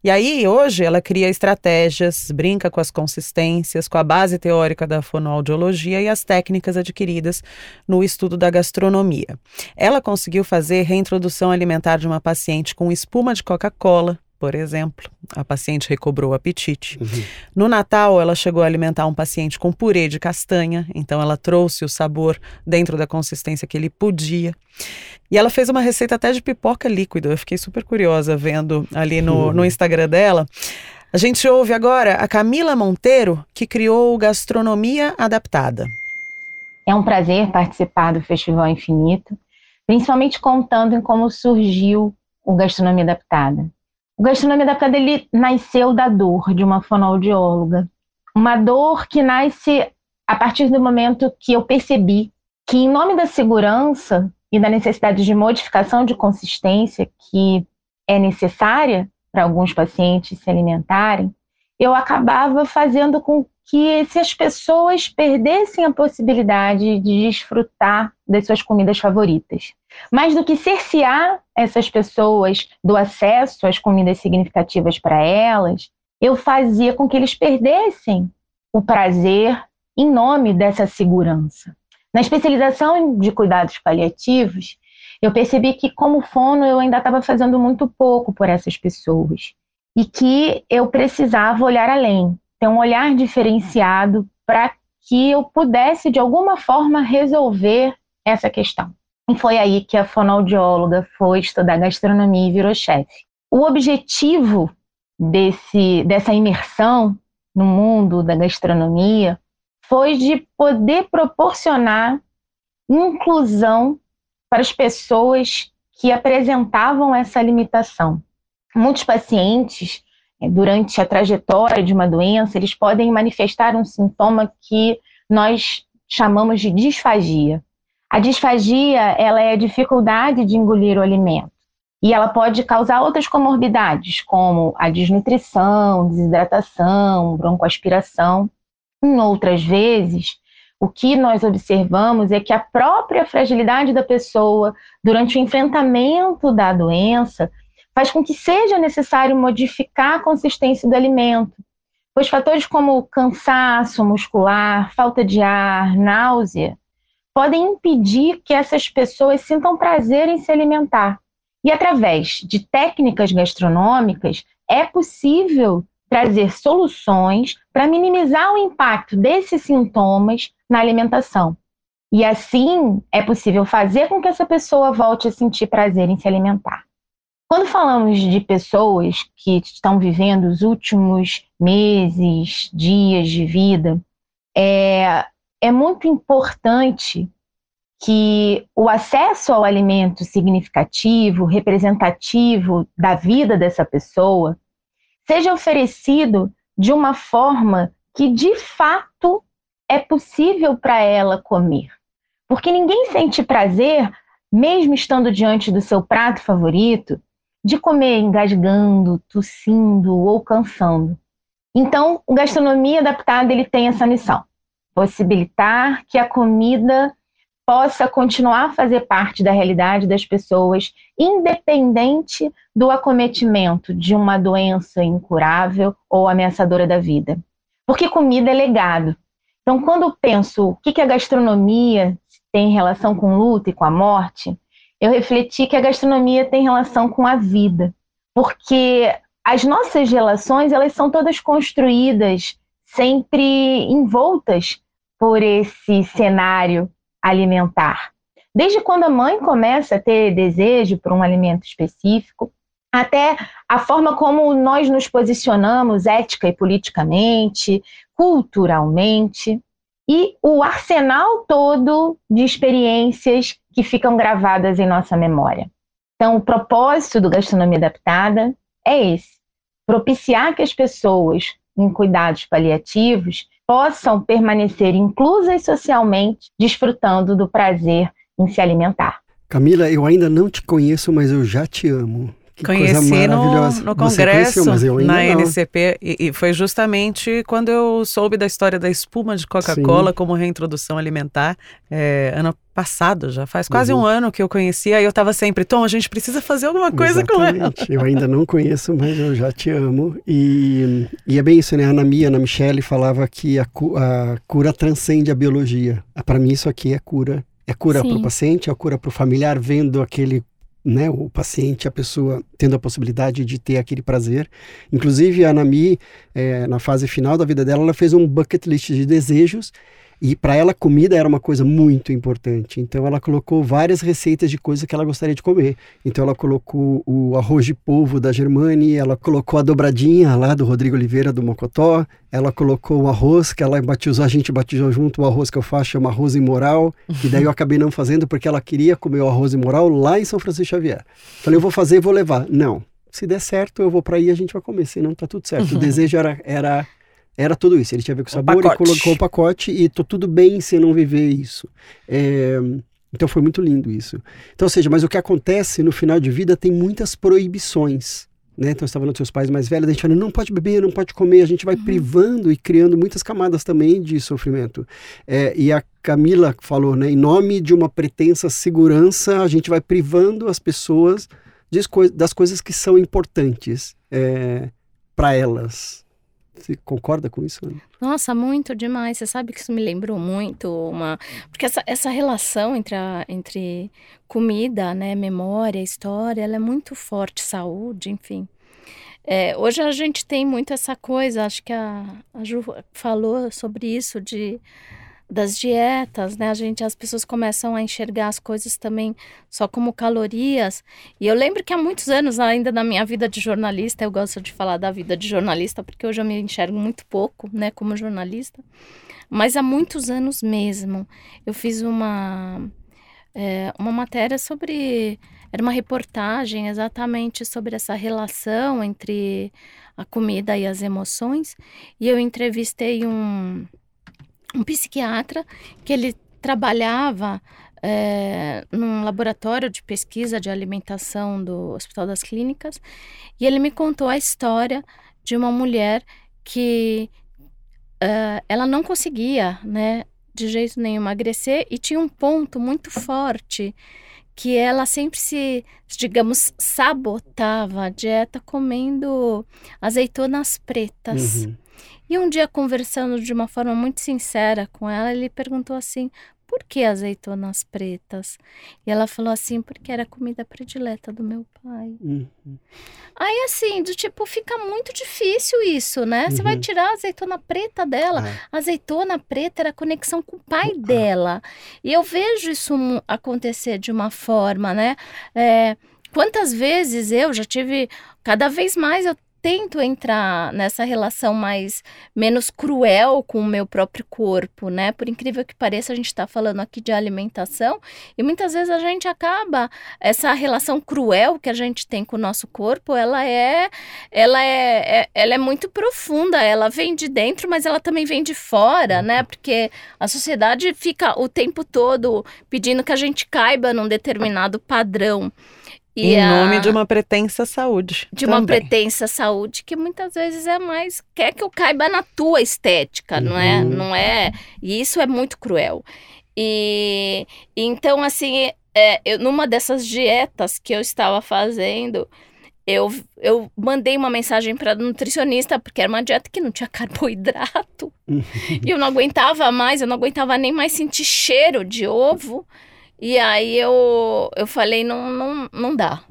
E aí, hoje, ela cria estratégias, brinca com as consistências, com a base teórica da fonoaudiologia e as técnicas adquiridas no estudo da gastronomia. Ela conseguiu fazer reintrodução alimentar de uma paciente com espuma de Coca-Cola, por exemplo. A paciente recobrou o apetite. Uhum. No Natal, ela chegou a alimentar um paciente com purê de castanha, então ela trouxe o sabor dentro da consistência que ele podia. E ela fez uma receita até de pipoca líquida. Eu fiquei super curiosa vendo ali no, no Instagram dela. A gente ouve agora a Camila Monteiro, que criou o Gastronomia Adaptada. É um prazer participar do Festival Infinito, principalmente contando em como surgiu o Gastronomia Adaptada. O Gastronomia Adaptada ele nasceu da dor de uma fonoaudióloga, uma dor que nasce a partir do momento que eu percebi que, em nome da segurança e da necessidade de modificação de consistência que é necessária para alguns pacientes se alimentarem, eu acabava fazendo com que se as pessoas perdessem a possibilidade de desfrutar das suas comidas favoritas. Mais do que cercear essas pessoas do acesso às comidas significativas para elas, eu fazia com que eles perdessem o prazer em nome dessa segurança. Na especialização de cuidados paliativos, eu percebi que, como fono, eu ainda estava fazendo muito pouco por essas pessoas e que eu precisava olhar além, ter um olhar diferenciado para que eu pudesse, de alguma forma, resolver essa questão. Foi aí que a fonoaudióloga foi estudar gastronomia e virou chefe. O objetivo desse, dessa imersão no mundo da gastronomia foi de poder proporcionar inclusão para as pessoas que apresentavam essa limitação. Muitos pacientes, eh, durante a trajetória de uma doença, eles podem manifestar um sintoma que nós chamamos de disfagia. A disfagia, ela é a dificuldade de engolir o alimento. E ela pode causar outras comorbidades, como a desnutrição, desidratação, broncoaspiração. Em outras vezes, o que nós observamos é que a própria fragilidade da pessoa durante o enfrentamento da doença faz com que seja necessário modificar a consistência do alimento, pois fatores como cansaço muscular, falta de ar, náusea, podem impedir que essas pessoas sintam prazer em se alimentar. E através de técnicas gastronômicas, é possível trazer soluções para minimizar o impacto desses sintomas na alimentação. E assim é possível fazer com que essa pessoa volte a sentir prazer em se alimentar. Quando falamos de pessoas que estão vivendo os últimos meses, dias de vida, é, é muito importante que o acesso ao alimento significativo, representativo da vida dessa pessoa, seja oferecido de uma forma que de fato é possível para ela comer. Porque ninguém sente prazer, mesmo estando diante do seu prato favorito, de comer engasgando, tossindo ou cansando. Então, o gastronomia adaptada ele tem essa missão: possibilitar que a comida possa continuar a fazer parte da realidade das pessoas, independente do acometimento de uma doença incurável ou ameaçadora da vida. Porque comida é legado. Então, quando eu penso o que a gastronomia tem relação com luta e com a morte, eu refleti que a gastronomia tem relação com a vida, porque as nossas relações elas são todas construídas sempre envoltas por esse cenário alimentar. Desde quando a mãe começa a ter desejo por um alimento específico, até a forma como nós nos posicionamos ética e politicamente, culturalmente e o arsenal todo de experiências que ficam gravadas em nossa memória. Então, o propósito do Gastronomia Adaptada é esse: propiciar que as pessoas em cuidados paliativos possam permanecer inclusas socialmente, desfrutando do prazer em se alimentar. Camila, eu ainda não te conheço, mas eu já te amo. Que Conheci no, no congresso, conheceu, na não. NCP, e, e, foi justamente quando eu soube da história da espuma de Coca-Cola como reintrodução alimentar, é, ano passado já, faz quase uhum. um ano que eu conheci, aí eu estava sempre, Tom, a gente precisa fazer alguma coisa Exatamente. com ela. Eu ainda não conheço, mas eu já te amo. E, e é bem isso, né? A Ana Mia, Ana Michele falava que a, a cura transcende a biologia. Para mim isso aqui é cura é cura para o paciente, é cura para o familiar, vendo aquele né, o paciente, a pessoa tendo a possibilidade de ter aquele prazer. Inclusive, a Nami, é, na fase final da vida dela, ela fez um bucket list de desejos e para ela, comida era uma coisa muito importante. Então, ela colocou várias receitas de coisas que ela gostaria de comer. Então, ela colocou o arroz de polvo da Germani, ela colocou a dobradinha lá do Rodrigo Oliveira do Mocotó, ela colocou o arroz que ela batizou, a gente batizou junto o arroz que eu faço, chama arroz imoral, que daí eu acabei não fazendo porque ela queria comer o arroz imoral lá em São Francisco Xavier. Falei, eu vou fazer e vou levar. Não, se der certo, eu vou para aí e a gente vai comer, senão tá tudo certo. O desejo era, era era tudo isso. Ele tinha a ver com o sabor e colocou o pacote e tô tudo bem se não viver isso. É, então foi muito lindo isso. Então, ou seja, mas o que acontece no final de vida tem muitas proibições. Né? Então, você estava falando dos seus pais mais velhos, a gente não pode beber, não pode comer, a gente vai uhum. privando e criando muitas camadas também de sofrimento. É, e a Camila falou, né, em nome de uma pretensa segurança, a gente vai privando as pessoas das coisas que são importantes é, para elas. Você concorda com isso? Nossa, muito demais. Você sabe que isso me lembrou muito uma. Porque essa, essa relação entre, a, entre comida, né, memória, história, ela é muito forte, saúde, enfim. É, hoje a gente tem muito essa coisa, acho que a, a Ju falou sobre isso, de das dietas, né? A gente, as pessoas começam a enxergar as coisas também só como calorias. E eu lembro que há muitos anos, ainda na minha vida de jornalista, eu gosto de falar da vida de jornalista porque hoje eu me enxergo muito pouco, né, como jornalista. Mas há muitos anos mesmo, eu fiz uma é, uma matéria sobre era uma reportagem exatamente sobre essa relação entre a comida e as emoções. E eu entrevistei um um psiquiatra que ele trabalhava é, num laboratório de pesquisa de alimentação do Hospital das Clínicas e ele me contou a história de uma mulher que uh, ela não conseguia, né, de jeito nenhum emagrecer e tinha um ponto muito forte que ela sempre se, digamos, sabotava a dieta comendo azeitonas pretas. Uhum. E um dia, conversando de uma forma muito sincera com ela, ele perguntou assim: por que azeitonas pretas? E ela falou assim: porque era a comida predileta do meu pai. Uhum. Aí, assim, do tipo, fica muito difícil isso, né? Você vai uhum. tirar a azeitona preta dela. É. A azeitona preta era a conexão com o pai dela. E eu vejo isso acontecer de uma forma, né? É, quantas vezes eu já tive, cada vez mais eu tento entrar nessa relação mais menos cruel com o meu próprio corpo, né? Por incrível que pareça, a gente está falando aqui de alimentação e muitas vezes a gente acaba essa relação cruel que a gente tem com o nosso corpo, ela é, ela é, é ela é muito profunda. Ela vem de dentro, mas ela também vem de fora, né? Porque a sociedade fica o tempo todo pedindo que a gente caiba num determinado padrão. E em nome a... de uma pretensa saúde. De também. uma pretensa saúde que muitas vezes é mais quer que eu caiba na tua estética, uhum. não é? Uhum. Não é? E isso é muito cruel. E então assim, é, eu, numa dessas dietas que eu estava fazendo, eu, eu mandei uma mensagem para nutricionista, porque era uma dieta que não tinha carboidrato. Uhum. e eu não aguentava mais, eu não aguentava nem mais sentir cheiro de ovo. E aí eu, eu falei, não, não, não dá.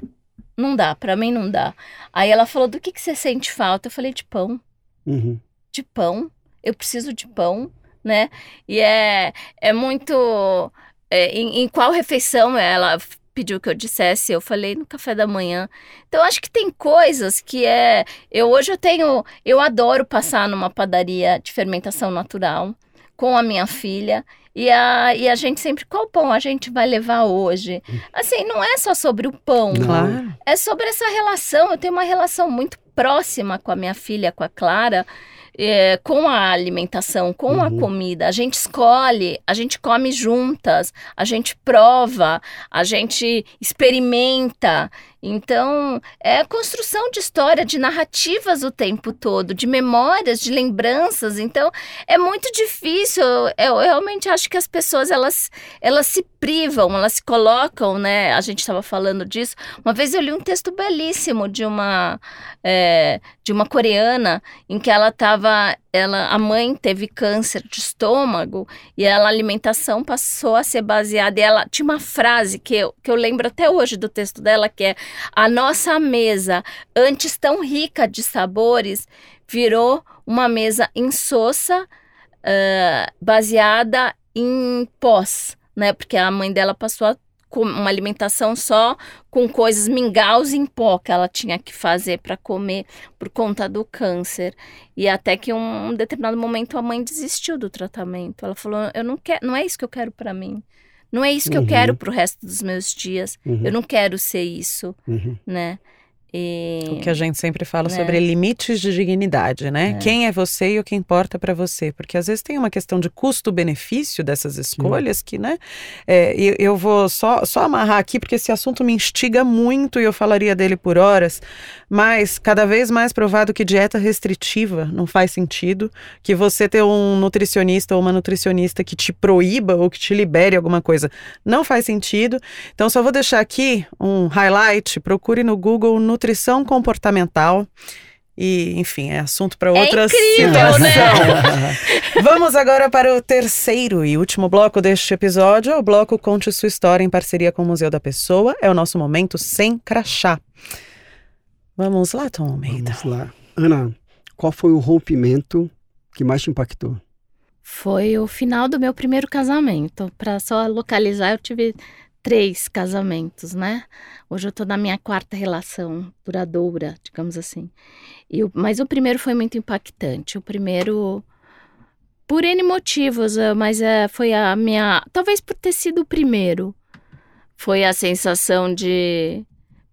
Não dá, para mim não dá. Aí ela falou, do que, que você sente falta? Eu falei, de pão. Uhum. De pão. Eu preciso de pão, né? E é, é muito... É, em, em qual refeição ela pediu que eu dissesse, eu falei no café da manhã. Então acho que tem coisas que é, eu hoje eu tenho, eu adoro passar numa padaria de fermentação natural com a minha filha e a, e a gente sempre, qual pão a gente vai levar hoje? Assim, não é só sobre o pão. Claro. É sobre essa relação. Eu tenho uma relação muito próxima com a minha filha, com a Clara é, com a alimentação, com uhum. a comida. A gente escolhe, a gente come juntas, a gente prova, a gente experimenta. Então, é construção de história, de narrativas o tempo todo, de memórias, de lembranças. Então, é muito difícil. Eu, eu realmente acho que as pessoas, elas, elas se privam, elas se colocam, né? A gente estava falando disso. Uma vez eu li um texto belíssimo de uma, é, de uma coreana, em que ela estava ela, a mãe teve câncer de estômago e ela, a alimentação passou a ser baseada. E ela tinha uma frase que eu, que eu lembro até hoje do texto dela, que é: A nossa mesa, antes tão rica de sabores, virou uma mesa insossa, uh, baseada em pós, né? Porque a mãe dela passou a com uma alimentação só com coisas mingaus em pó que ela tinha que fazer para comer por conta do câncer. E até que um, um, determinado momento a mãe desistiu do tratamento. Ela falou: "Eu não quero, não é isso que eu quero para mim. Não é isso que uhum. eu quero pro resto dos meus dias. Uhum. Eu não quero ser isso", uhum. né? E... O que a gente sempre fala né? sobre limites de dignidade, né? É. Quem é você e o que importa para você? Porque às vezes tem uma questão de custo-benefício dessas escolhas que, né? É, eu, eu vou só, só amarrar aqui, porque esse assunto me instiga muito e eu falaria dele por horas, mas cada vez mais provado que dieta restritiva não faz sentido, que você ter um nutricionista ou uma nutricionista que te proíba ou que te libere alguma coisa não faz sentido. Então, só vou deixar aqui um highlight: procure no Google nutrição comportamental. E, enfim, é assunto para outra é incrível, situação. Né? Vamos agora para o terceiro e último bloco deste episódio. O bloco Conte Sua História em parceria com o Museu da Pessoa. É o nosso momento sem crachá. Vamos lá, Tom Almeida. Vamos lá. Ana, qual foi o rompimento que mais te impactou? Foi o final do meu primeiro casamento. Para só localizar, eu tive três casamentos, né? Hoje eu tô na minha quarta relação duradoura, digamos assim. E o, mas o primeiro foi muito impactante. O primeiro, por N motivos, eh, mas é, foi a minha. Talvez por ter sido o primeiro. Foi a sensação de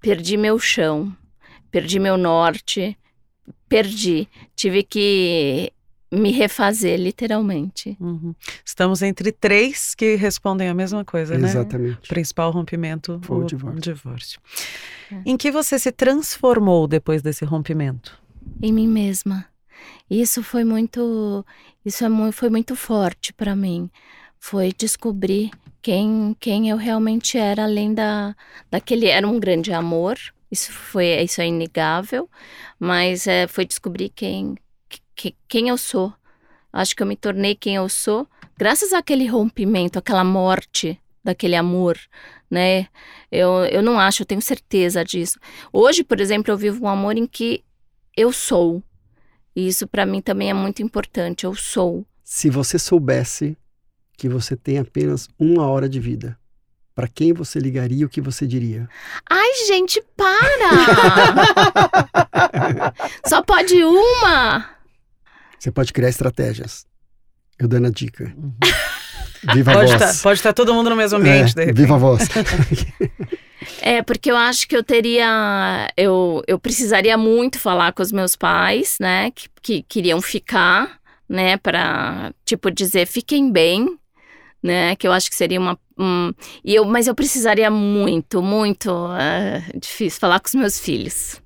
perdi meu chão, perdi meu norte, perdi. Tive que me refazer, literalmente. Uhum. Estamos entre três que respondem a mesma coisa, né? Exatamente. O principal rompimento foi o, o divórcio. divórcio. É. Em que você se transformou depois desse rompimento? Em mim mesma. Isso foi muito, isso é muito, foi muito forte para mim. Foi descobrir quem, quem eu realmente era, além da, daquele era um grande amor. Isso foi, isso é inegável, mas é, foi descobrir quem que, quem eu sou. Acho que eu me tornei quem eu sou graças àquele rompimento, aquela morte daquele amor, né? Eu, eu não acho, eu tenho certeza disso. Hoje, por exemplo, eu vivo um amor em que eu sou. E isso para mim também é muito importante. Eu sou. Se você soubesse que você tem apenas uma hora de vida, para quem você ligaria e o que você diria? Ai, gente, para! Só pode uma! Você pode criar estratégias. Eu dando a dica. Viva a Pode voz. estar pode tá todo mundo no mesmo ambiente, de É, repente. viva a voz. É, porque eu acho que eu teria. Eu, eu precisaria muito falar com os meus pais, né? Que, que queriam ficar, né? Pra, tipo, dizer, fiquem bem, né? Que eu acho que seria uma. Um, e eu, mas eu precisaria muito, muito. é, difícil falar com os meus filhos.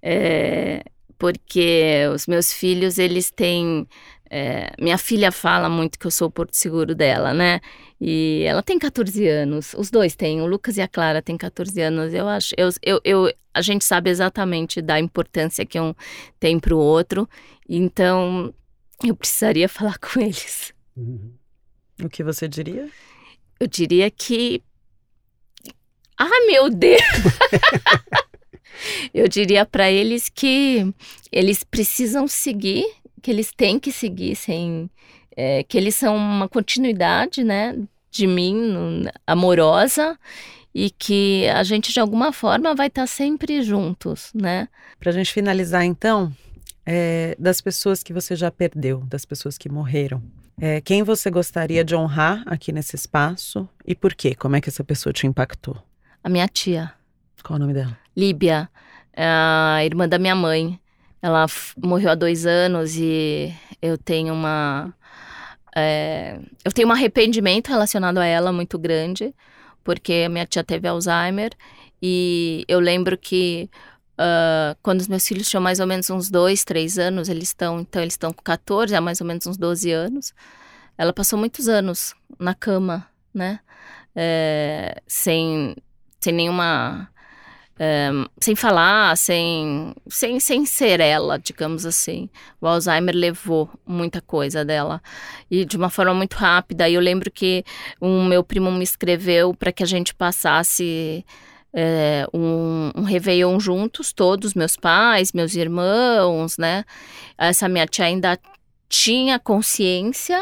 É, porque os meus filhos, eles têm. é, minha filha fala muito que eu sou o porto seguro dela, né? E ela tem 14 anos, os dois têm, o Lucas e a Clara têm 14 anos. Eu acho, eu, eu, eu- a gente sabe exatamente da importância que um tem para o outro, então eu precisaria falar com eles. O que você diria? Eu diria que. Ah, meu Deus! eu diria para eles que eles precisam seguir, que eles têm que seguir, sem, é, que eles são uma continuidade, né, de mim, amorosa, e que a gente de alguma forma vai estar sempre juntos, né? Pra gente finalizar, então, é, das pessoas que você já perdeu, das pessoas que morreram. É, quem você gostaria de honrar aqui nesse espaço e por quê? Como é que essa pessoa te impactou? A minha tia. Qual o nome dela? Líbia, é a irmã da minha mãe. Ela morreu há dois anos e eu tenho uma. é, eu tenho um arrependimento relacionado a ela muito grande, porque a minha tia teve Alzheimer e eu lembro que ah, quando os meus filhos tinham mais ou menos uns dois, três anos, eles estão, então eles estão com 14, há mais ou menos uns 12 anos. Ela passou muitos anos na cama, né? É, sem, sem nenhuma sem falar, sem, sem, sem ser ela, digamos assim. O Alzheimer levou muita coisa dela e de uma forma muito rápida. E eu lembro que o meu primo me escreveu para que a gente passasse é, um, um Réveillon juntos, todos, meus pais, meus irmãos, né? Essa minha tia ainda tinha consciência,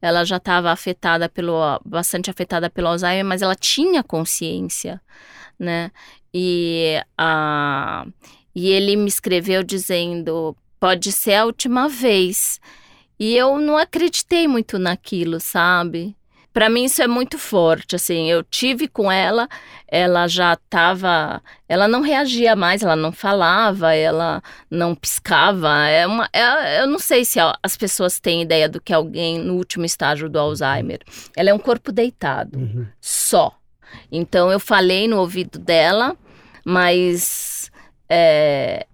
ela já estava afetada pelo, bastante afetada pelo Alzheimer, mas ela tinha consciência, né? E, a, e ele me escreveu dizendo: pode ser a última vez. E eu não acreditei muito naquilo, sabe? Para mim isso é muito forte, assim, eu tive com ela, ela já estava, ela não reagia mais, ela não falava, ela não piscava, é uma, é, eu não sei se as pessoas têm ideia do que alguém no último estágio do Alzheimer, ela é um corpo deitado, Uhum. só. Então eu falei no ouvido dela, mas é,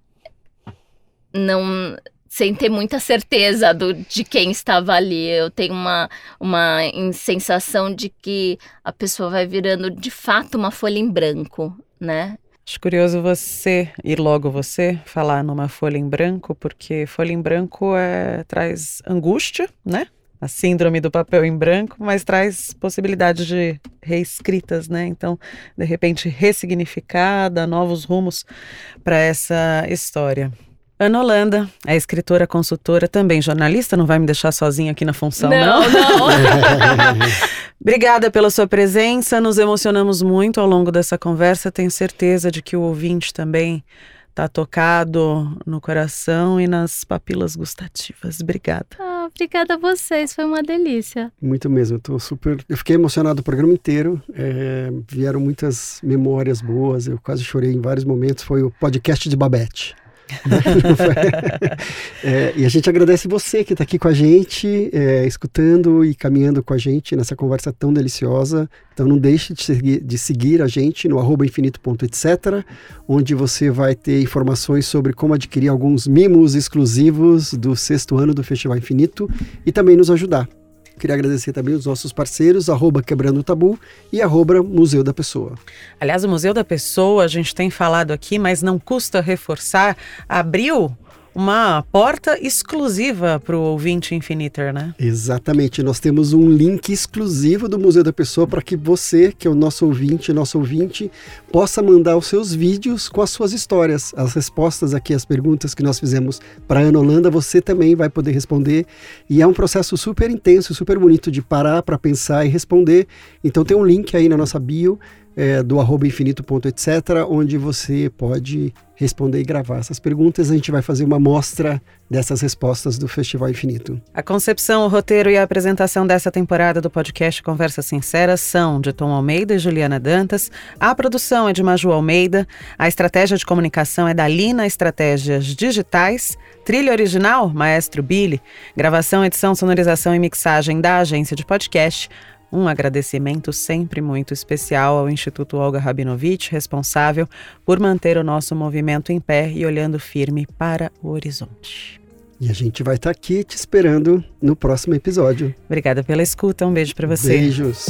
não sem ter muita certeza do, de quem estava ali. Eu tenho uma, uma sensação de que a pessoa vai virando de fato uma folha em branco, né? Acho curioso você, e logo você, falar numa folha em branco, porque folha em branco é, traz angústia, né? A síndrome do papel em branco, mas traz possibilidade de reescritas, né? Então, de repente, ressignificada, novos rumos para essa história. Ana Holanda, é escritora, consultora, também jornalista, não vai me deixar sozinha aqui na função, não? não. Obrigada pela sua presença, nos emocionamos muito ao longo dessa conversa. Tenho certeza de que o ouvinte também está tocado no coração e nas papilas gustativas. Obrigada. Ah, obrigada a vocês, foi uma delícia. Muito mesmo, eu tô super. Eu fiquei emocionado o programa inteiro. é, vieram muitas memórias boas, eu quase chorei em vários momentos. Foi o podcast de Babette. É, e a gente agradece você que está aqui com a gente, é, escutando e caminhando com a gente nessa conversa tão deliciosa. Então não deixe de seguir, de seguir a gente no arroba infinito.etc, onde você vai ter informações sobre como adquirir alguns mimos exclusivos do sexto ano do Festival Infinito e também nos ajudar. Queria agradecer também os nossos parceiros, arroba Quebrando o Tabu e arroba Museu da Pessoa. Aliás, o Museu da Pessoa, a gente tem falado aqui, mas não custa reforçar, abriu uma porta exclusiva para o ouvinte Infiniter, né? Exatamente. Nós temos um link exclusivo do Museu da Pessoa para que você, que é o nosso ouvinte, nosso ouvinte, possa mandar os seus vídeos com as suas histórias. As respostas aqui, as perguntas que nós fizemos para a Ana Holanda, você também vai poder responder. E é um processo super intenso, super bonito de parar para pensar e responder. Então tem um link aí na nossa bio é, do arroba infinito.etc, onde você pode responder e gravar essas perguntas. A gente vai fazer uma amostra dessas respostas do Festival Infinito. A concepção, o roteiro e a apresentação dessa temporada do podcast Conversas Sinceras são de Tom Almeida e Juliana Dantas. A produção é de Maju Almeida. A estratégia de comunicação é da Lina Estratégias Digitais. Trilha original, Maestro Billy. Gravação, edição, sonorização e mixagem da agência de podcast. Um agradecimento sempre muito especial ao Instituto Olga Rabinovich, responsável por manter o nosso movimento em pé e olhando firme para o horizonte. E a gente vai estar aqui te esperando no próximo episódio. Obrigada pela escuta, um beijo para você. Beijos.